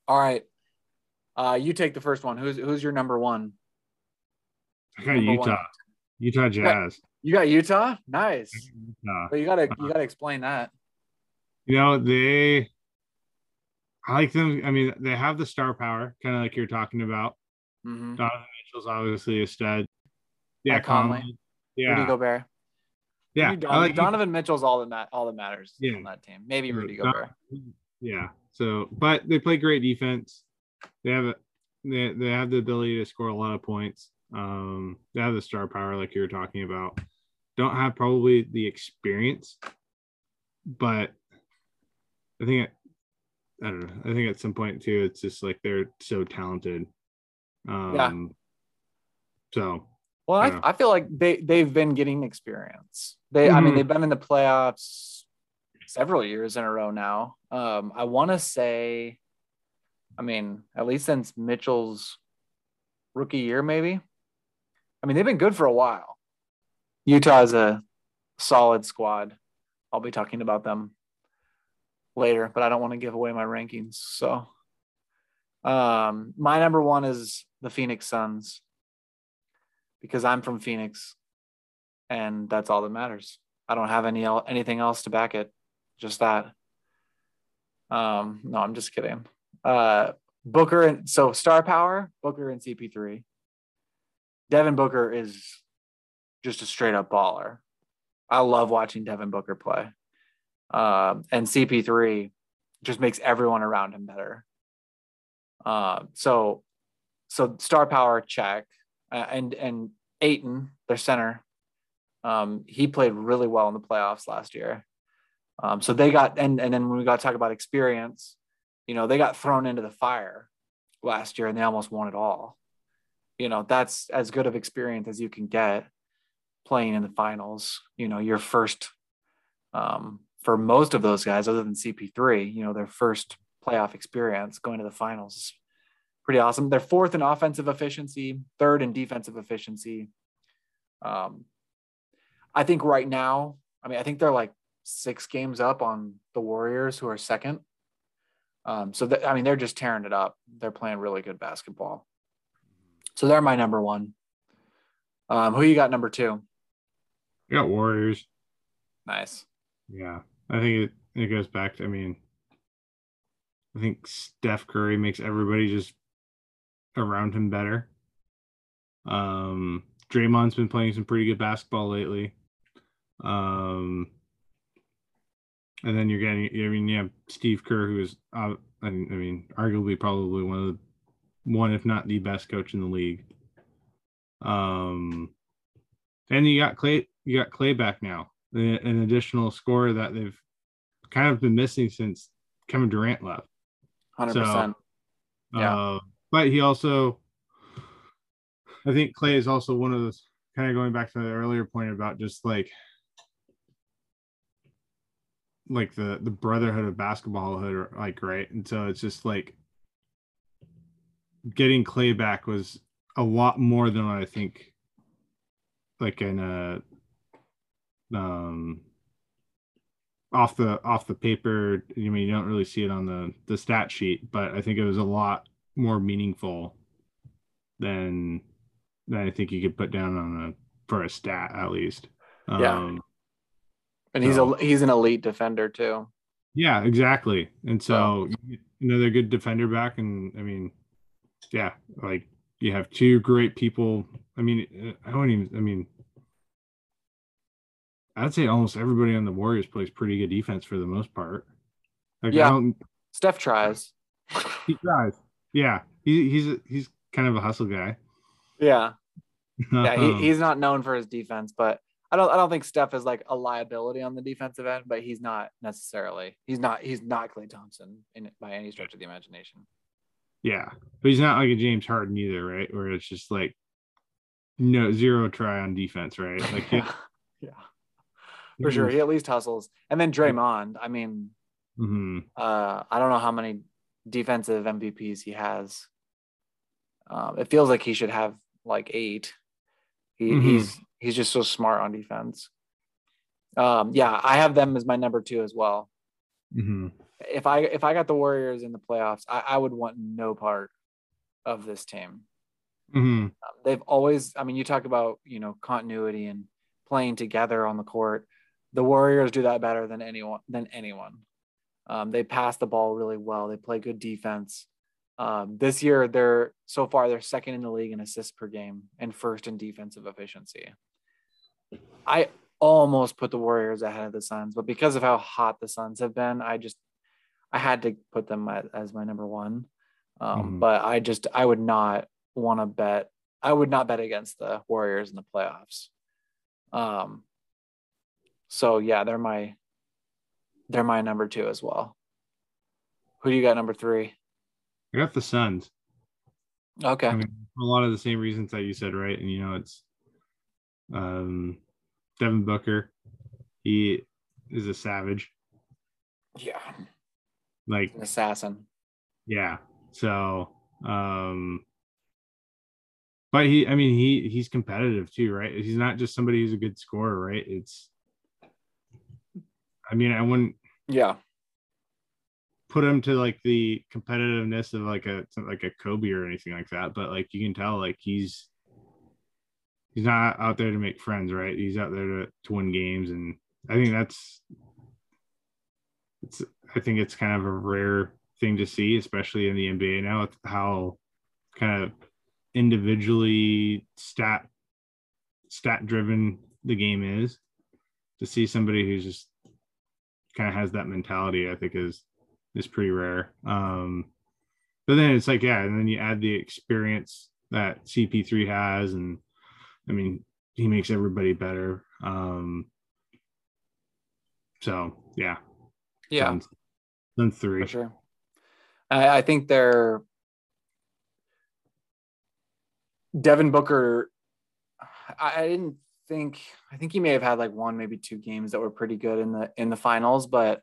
S1: All right. Uh, you take the first one. Who's who's your number one?
S2: I got Utah. One. Utah Jazz.
S1: You got Utah? Nice. Utah. But you gotta you gotta explain that.
S2: You know, they I like them. I mean, they have the star power, kind of like you're talking about. Mm-hmm. Donovan Mitchell's obviously a stud.
S1: Yeah, Conley. Conley. Yeah. Rudy Gobert.
S2: Yeah,
S1: Don- like Donovan Mitchell's all that ma- all that matters yeah. on that team. Maybe Rudy Gobert.
S2: Yeah. So, but they play great defense. They have a they, they have the ability to score a lot of points. Um, they have the star power, like you were talking about. Don't have probably the experience, but I think I I don't know. I think at some point too, it's just like they're so talented. Um, yeah. So.
S1: Well, I, I, I, feel like they they've been getting experience. They, mm-hmm. I mean, mm-hmm. they've been in the playoffs several years in a row now. Um, I want to say, I mean, at least since Mitchell's rookie year, maybe. I mean, they've been good for a while. Utah is a solid squad. I'll be talking about them later, but I don't want to give away my rankings. So, um, my number one is the Phoenix Suns because I'm from Phoenix, and that's all that matters. I don't have any anything else to back it, just that. Um, no, I'm just kidding. Uh, Booker and so star power, Booker and CP3. Devin Booker is just a straight up baller. I love watching Devin Booker play. Um, and CP3 just makes everyone around him better. Uh, so, so star power check, uh, and and Ayton, their center, um, he played really well in the playoffs last year. Um, so they got and and then when we got to talk about experience, you know, they got thrown into the fire last year and they almost won it all. You know, that's as good of experience as you can get playing in the finals. You know, your first um, for most of those guys, other than CP3, you know, their first playoff experience going to the finals is pretty awesome. They're fourth in offensive efficiency, third in defensive efficiency. Um, I think right now, I mean, I think they're like six games up on the Warriors, who are second. Um, so th- I mean, they're just tearing it up. They're playing really good basketball. So they're my number one. Um, who you got number two?
S2: You got Warriors.
S1: Nice.
S2: Yeah. I think it, it goes back to, I mean, I think Steph Curry makes everybody just around him better. Um, Draymond's been playing some pretty good basketball lately. Um, and then you're getting, I mean, have Steve Kerr, who is, uh, I mean, arguably probably one of the one, if not the best coach in the league. Um, and you got Klay, you got Klay back now, an additional scorer that they've kind of been missing since Kevin Durant left.
S1: Hundred so, percent.
S2: Yeah, uh, but he also, I think Klay is also one of those kind of going back to the earlier point about just like like the the brotherhood of basketball hood like right and so it's just like getting Klay back was a lot more than what i think like in a um off the off the paper you mean you don't really see it on the the stat sheet but i think it was a lot more meaningful than than i think you could put down on a for a stat at least
S1: yeah um, and he's so, a he's an elite defender too.
S2: Yeah, exactly. And so, so another good defender back, and I mean, yeah, like you have two great people. I mean, uh, I don't even. I mean, I'd say almost everybody on the Warriors plays pretty good defense for the most part.
S1: Like, yeah, Steph tries.
S2: He tries. Yeah, he, he's he's kind of a hustle guy.
S1: Yeah, yeah. He, he's not known for his defense, but I don't I don't think Steph is like a liability on the defensive end, but he's not necessarily. He's not he's not Klay Thompson in by any stretch of the imagination.
S2: Yeah. But he's not like a James Harden either, right? Where it's just like no zero try on defense, right? Like
S1: yeah. yeah. For sure. He at least hustles. And then Draymond, I mean, mm-hmm. uh, I don't know how many defensive MVPs he has. Um, it feels like he should have like eight. He, mm-hmm. He's he's just so smart on defense. Um, yeah, I have them as my number two as well. Mm-hmm. If I if I got the Warriors in the playoffs, I, I would want no part of this team. Mm-hmm. Um, they've always, I mean, you talk about you know continuity and playing together on the court. The Warriors do that better than anyone than anyone. Um, they pass the ball really well. They play good defense. Um, this year, they're so far they're second in the league in assists per game and first in defensive efficiency. I almost put the Warriors ahead of the Suns, but because of how hot the Suns have been, I just I had to put them as my number one. Um, mm-hmm. But I just I would not want to bet. I would not bet against the Warriors in the playoffs. Um. So yeah, they're my they're my number two as well. Who do you got number three?
S2: I got the Suns.
S1: Okay. I
S2: mean, a lot of the same reasons that you said, right? And you know, it's um Devin Booker. He is a savage.
S1: Yeah.
S2: Like
S1: An assassin.
S2: Yeah. So um but he I mean he he's competitive too, right? He's not just somebody who's a good scorer, right? It's I mean, I wouldn't
S1: yeah
S2: put him to like the competitiveness of like a like a Kobe or anything like that, but like you can tell like he's he's not out there to make friends, right? He's out there to, to win games, and I think that's it's I think it's kind of a rare thing to see, especially in the NBA now, how kind of individually stat stat driven the game is. To see somebody who's just kind of has that mentality, I think is is pretty rare. Um, but then it's like, yeah, and then you add the experience that CP3 has, and I mean, he makes everybody better. Um, so yeah,
S1: yeah,
S2: then three
S1: for sure. I, I think they're Devin Booker. I, I didn't think. I think he may have had like one, maybe two games that were pretty good in the in the finals, but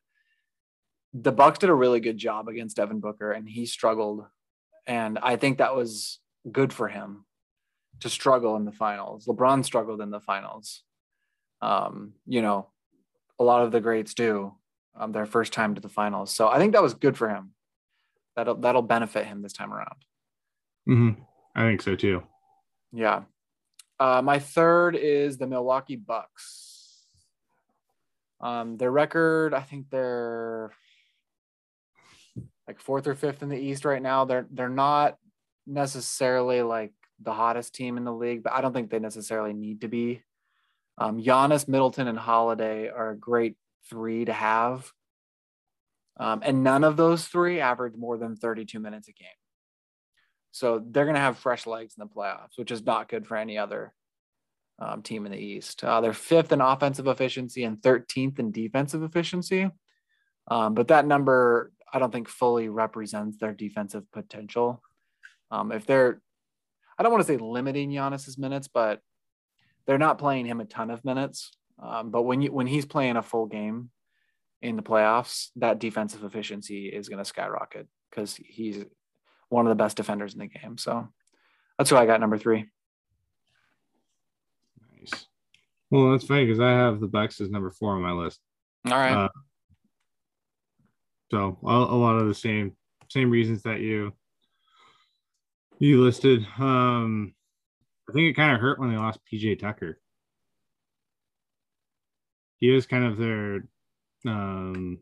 S1: the Bucks did a really good job against Devin Booker, and he struggled. And I think that was good for him to struggle in the finals. LeBron struggled in the finals. Um, you know, a lot of the greats do um, their first time to the finals. So I think that was good for him. That'll that'll benefit him this time around.
S2: Mm-hmm. I think so too.
S1: Yeah. Uh, my third is the Milwaukee Bucks. Um, their record, I think they're like fourth or fifth in the East right now. They're they're not necessarily like the hottest team in the league, but I don't think they necessarily need to be. Um, Giannis, Middleton, and Holiday are a great three to have. Um, and none of those three average more than 32 minutes a game. So they're going to have fresh legs in the playoffs, which is not good for any other um, team in the East. Uh, they're fifth in offensive efficiency and 13th in defensive efficiency. Um, but that number, I don't think fully represents their defensive potential. Um, if they're, I don't want to say limiting Giannis's minutes, but they're not playing him a ton of minutes. Um, but when you when he's playing a full game in the playoffs, that defensive efficiency is going to skyrocket because he's one of the best defenders in the game. So that's who I got number three.
S2: Nice. Well, that's funny because I have the Bucks as number four on my list.
S1: All right. Uh,
S2: so a, a, lot of the same same reasons that you you listed. Um, I think it kind of hurt when they lost PJ Tucker. He was kind of their um,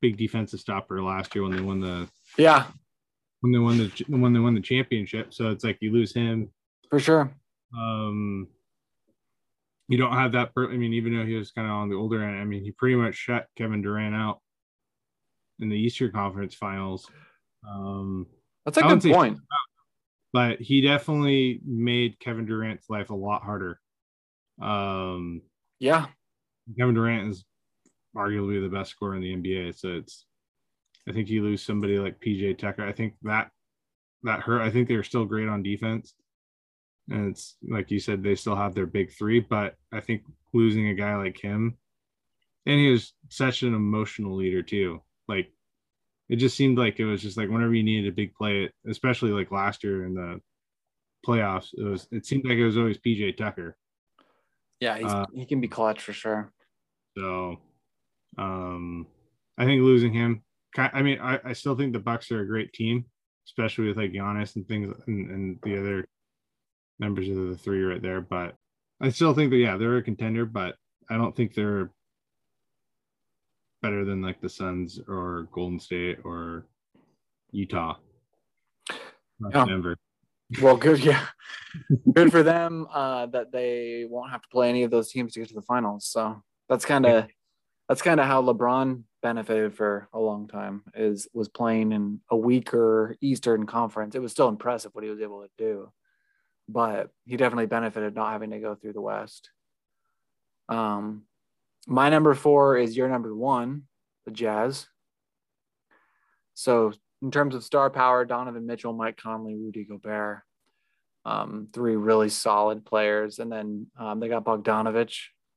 S2: big defensive stopper last year when they won the
S1: yeah
S2: when they won the when they won the championship. So it's like you lose him
S1: for sure.
S2: Um, you don't have that. Per- I mean, even though he was kind of on the older end, I mean, he pretty much shut Kevin Durant out in the Eastern Conference Finals. Um,
S1: That's a good point.
S2: But he definitely made Kevin Durant's life a lot harder. Um,
S1: yeah,
S2: Kevin Durant is arguably the best scorer in the NBA. So it's, I think you lose somebody like PJ Tucker. I think that that hurt. I think they're still great on defense. And it's like you said, they still have their big three, but I think losing a guy like him, and he was such an emotional leader too. Like it just seemed like it was just like whenever you needed a big play, especially like last year in the playoffs, it was it seemed like it was always PJ Tucker.
S1: Yeah, uh, he can be clutch for sure.
S2: So, um, I think losing him. I mean, I, I still think the Bucks are a great team, especially with like Giannis and things and, and the other members of the three right there. But I still think that yeah, they're a contender, but I don't think they're better than like the Suns or Golden State or Utah.
S1: Not Denver. Well, good, yeah, good for them uh, that they won't have to play any of those teams to get to the finals. So that's kind of that's kind of how LeBron benefited for a long time. Is was playing in a weaker Eastern Conference. It was still impressive what he was able to do, but he definitely benefited not having to go through the West. Um, my number four is your number one, the Jazz. So in terms of star power, Donovan Mitchell, Mike Conley, Rudy Gobert, um, three really solid players, and then um, they got Bogdanovic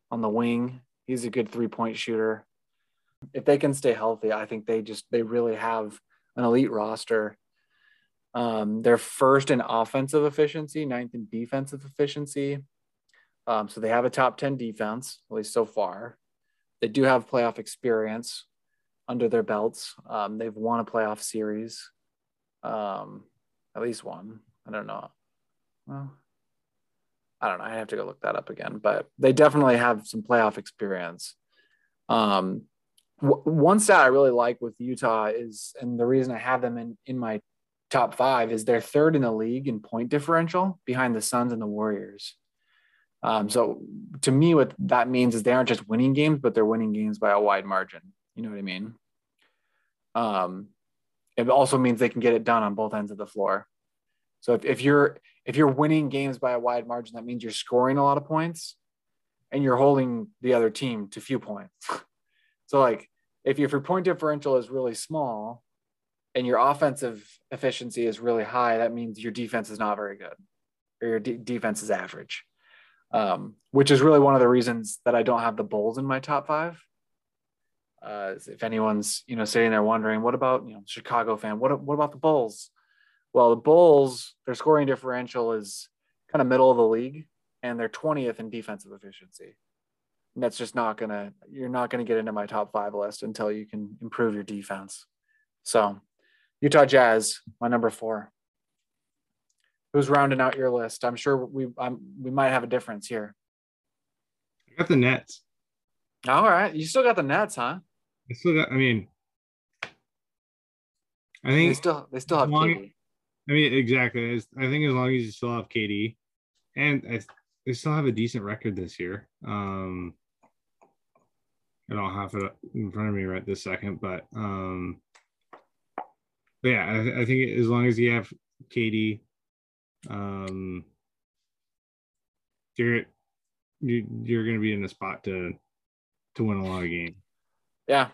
S1: on the wing. He's a good three point shooter. If they can stay healthy, I think they just they really have an elite roster. Um, they're first in offensive efficiency, ninth in defensive efficiency. Um, so they have a top 10 defense, at least so far. They do have playoff experience under their belts. Um, they've won a playoff series, um, at least one. I don't know. Well, I don't know. I have to go look that up again, but they definitely have some playoff experience. Um, w- one stat I really like with Utah is, and the reason I have them in in my top five is they're third in the league in point differential behind the Suns and the Warriors. Um, so to me, what that means is they aren't just winning games, but they're winning games by a wide margin. You know what I mean? Um, it also means they can get it done on both ends of the floor. So if, if you're if you're winning games by a wide margin, that means you're scoring a lot of points and you're holding the other team to few points. so like if, if your point differential is really small and your offensive efficiency is really high, that means your defense is not very good or your de- defense is average um, which is really one of the reasons that I don't have the Bulls in my top five. Uh, if anyone's you know sitting there wondering, what about you know Chicago fan? What what about the Bulls? Well, the Bulls, their scoring differential is kind of middle of the league, and they're 20th in defensive efficiency. And that's just not gonna you're not gonna get into my top five list until you can improve your defense. So, Utah Jazz, my number four who's rounding out your list? I'm sure we um, we might have a difference here.
S2: I got the Nets.
S1: All right, you still got the Nets, huh?
S2: I still got. I mean, I think
S1: they still they still have long, KD.
S2: I mean, exactly. I think as long as you still have KD, and I, they still have a decent record this year. Um, I don't have it in front of me right this second, but um, but yeah, I, I think as long as you have KD. Um, you're you, you're going to be in a spot to to win a lot of games.
S1: Yeah.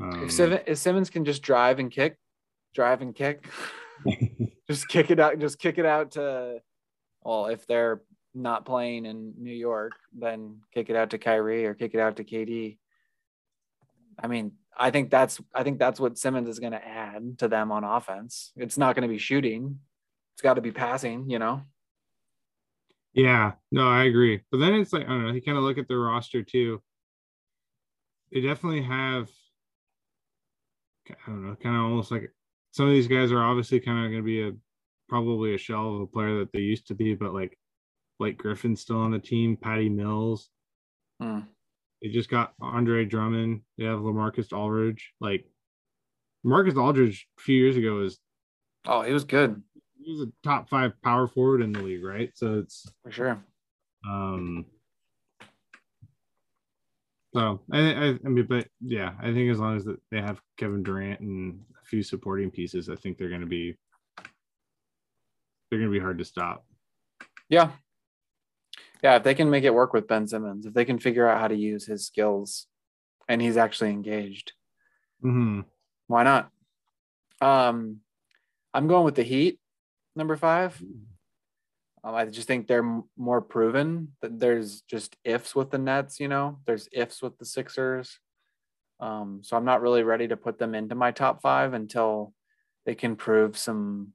S2: Um,
S1: If, Sim- if Simmons can just drive and kick, drive and kick, just kick it out, just kick it out to, well, if they're not playing in New York, then kick it out to Kyrie or kick it out to KD. I mean, I think that's I think that's what Simmons is going to add to them on offense. It's not going to be shooting. It's got to be passing, you know.
S2: Yeah, no, I agree. But then it's like I don't know. You kind of look at the roster too. They definitely have. I don't know, kind of almost like some of these guys are obviously kind of going to be a probably a shell of a player that they used to be, but like Blake Griffin's still on the team, Patty Mills.
S1: Hmm.
S2: They just got Andre Drummond. They have Lamarcus Aldridge. Like Marcus Aldridge a few years ago was
S1: Oh, he was good
S2: he was a top five power forward in the league, right? So it's
S1: for sure.
S2: um so I, I I mean but yeah, I think as long as they have Kevin Durant and few supporting pieces, I think they're gonna be they're gonna be hard to stop.
S1: Yeah. Yeah, if they can make it work with Ben Simmons, if they can figure out how to use his skills and he's actually engaged,
S2: Mm-hmm.
S1: why not? Um I'm going with the Heat, number 5. Um, I just think they're more proven that there's just ifs with the Nets, you know. There's ifs with the Sixers. Um so I'm not really ready to put them into my top 5 until they can prove some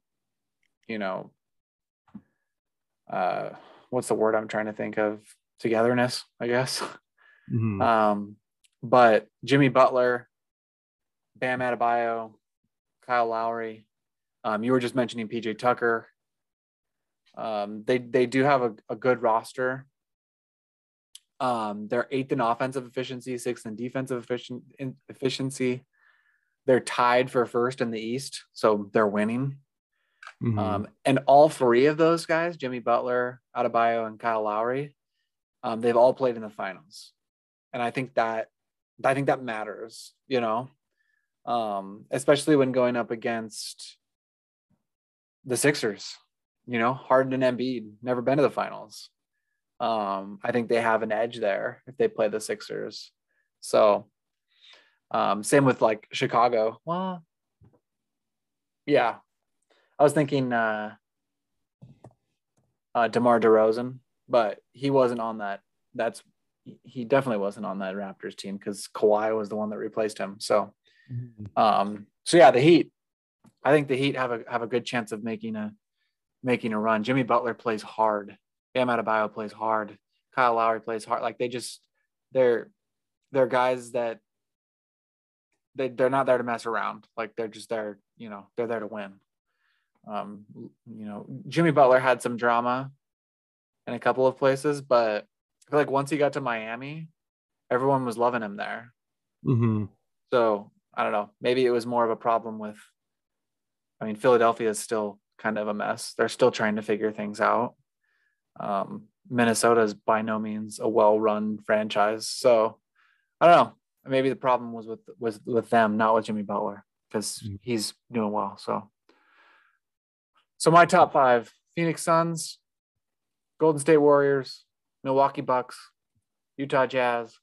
S1: you know uh what's the word I'm trying to think of? Togetherness, I guess.
S2: Mm-hmm.
S1: Um, but Jimmy Butler, Bam Adebayo, Kyle Lowry. Um, you were just mentioning PJ Tucker. Um, they they do have a, a good roster. Um, they're eighth in offensive efficiency, sixth in defensive efficient, in efficiency. They're tied for first in the East, so they're winning.
S2: Mhm.
S1: Um, and all three of those guys, Jimmy Butler, Adebayo, and Kyle Lowry, um, they've all played in the finals. And I think that I think that matters, you know, um, especially when going up against the Sixers, you know, Harden and Embiid, never been to the finals. Um, I think they have an edge there if they play the Sixers. So um, same with like Chicago. Well, yeah, I was thinking uh, uh, DeMar DeRozan, but he wasn't on that. That's he definitely wasn't on that Raptors team because Kawhi was the one that replaced him. So, um, so yeah, the Heat. I think the Heat have a have a good chance of making a making a run. Jimmy Butler plays hard. Bam Adebayo plays hard. Kyle Lowry plays hard. Like they just they're they're guys that they they're not there to mess around. Like they're just there, you know, they're there to win. Um, you know, Jimmy Butler had some drama in a couple of places, but I feel like once he got to Miami, everyone was loving him there.
S2: Mhm.
S1: So I don't know. Maybe it was more of a problem with. I mean, Philadelphia is still kind of a mess. They're still trying to figure things out. Um, Minnesota is by no means a well-run franchise, so I don't know. Maybe the problem was with was with them, not with Jimmy Butler, because
S2: Mm.
S1: he's doing well. So, so my top five: Phoenix Suns, Golden State Warriors, Milwaukee Bucks, Utah Jazz,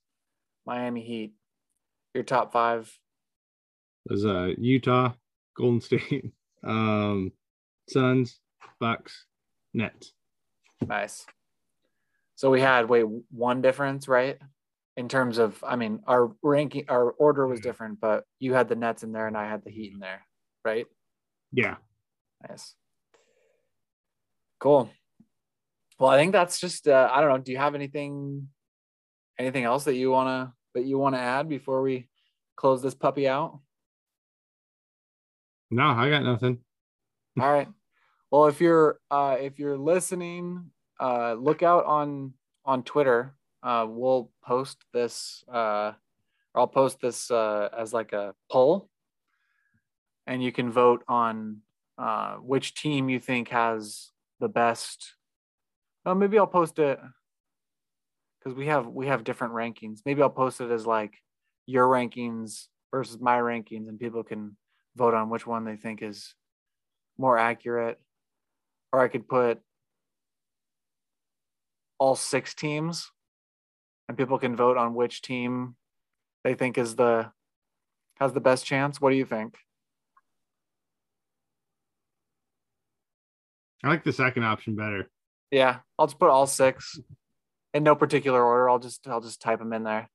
S1: Miami Heat. Your top five
S2: There's uh Utah, Golden State, um, Suns, Bucks, Nets.
S1: Nice. So we had wait one difference, right? In terms of, I mean, our ranking, our order was different, but you had the Nets in there and I had the Heat in there, right?
S2: Yeah.
S1: Nice. Cool. Well, I think that's just. Uh, I don't know. Do you have anything, anything else that you wanna that you wanna add before we close this puppy out?
S2: No, I got nothing.
S1: All right. Well, if you're uh, if you're listening, uh, look out on on Twitter. Uh, we'll post this. Uh, I'll post this uh, as like a poll, and you can vote on uh, which team you think has the best. Oh, maybe I'll post it because we have we have different rankings. Maybe I'll post it as like your rankings versus my rankings, and people can vote on which one they think is more accurate. Or I could put all six teams and people can vote on which team they think is the has the best chance. What do you think?
S2: I like the second option better.
S1: Yeah, I'll just put all six in no particular order. I'll just I'll just type them in there.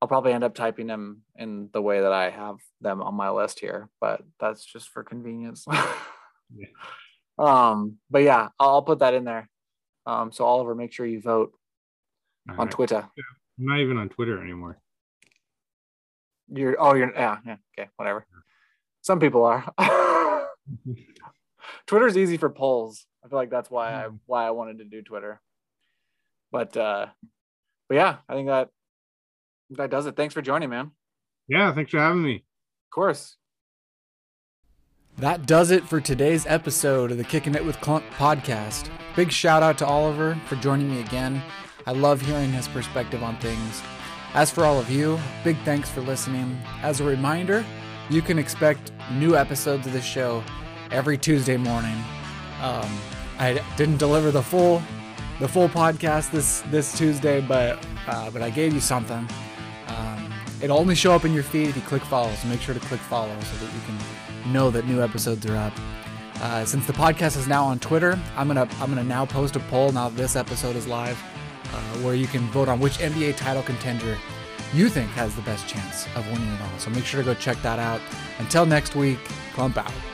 S1: I'll probably end up typing them in the way that I have them on my list here, but that's just for convenience. yeah. Um, but yeah, I'll, I'll, put that in there. Um, so Oliver, make sure you vote All on right. Twitter.
S2: I'm not even on Twitter anymore.
S1: You're oh you're yeah yeah okay whatever. Some people are. Twitter's easy for polls. I feel like that's why I hmm. why I wanted to do Twitter. But uh but yeah, I think that that does it. Thanks for joining, man.
S2: Yeah, thanks for having me.
S1: Of course. That does it for today's episode of the Kicking It with Clunk podcast. Big shout out to Oliver for joining me again. I love hearing his perspective on things. As for all of you, big thanks for listening. As a reminder, you can expect new episodes of the show every Tuesday morning. Um, I didn't deliver the full the full podcast this this Tuesday, but uh, but I gave you something. Um, it'll only show up in your feed if you click follow. So make sure to click follow so that you can know that new episodes are up. Uh, since the podcast is now on Twitter, I'm gonna I'm gonna now post a poll now this episode is live, uh, where you can vote on which NBA title contender you think has the best chance of winning it all. So make sure to go check that out. Until next week, Clunk out.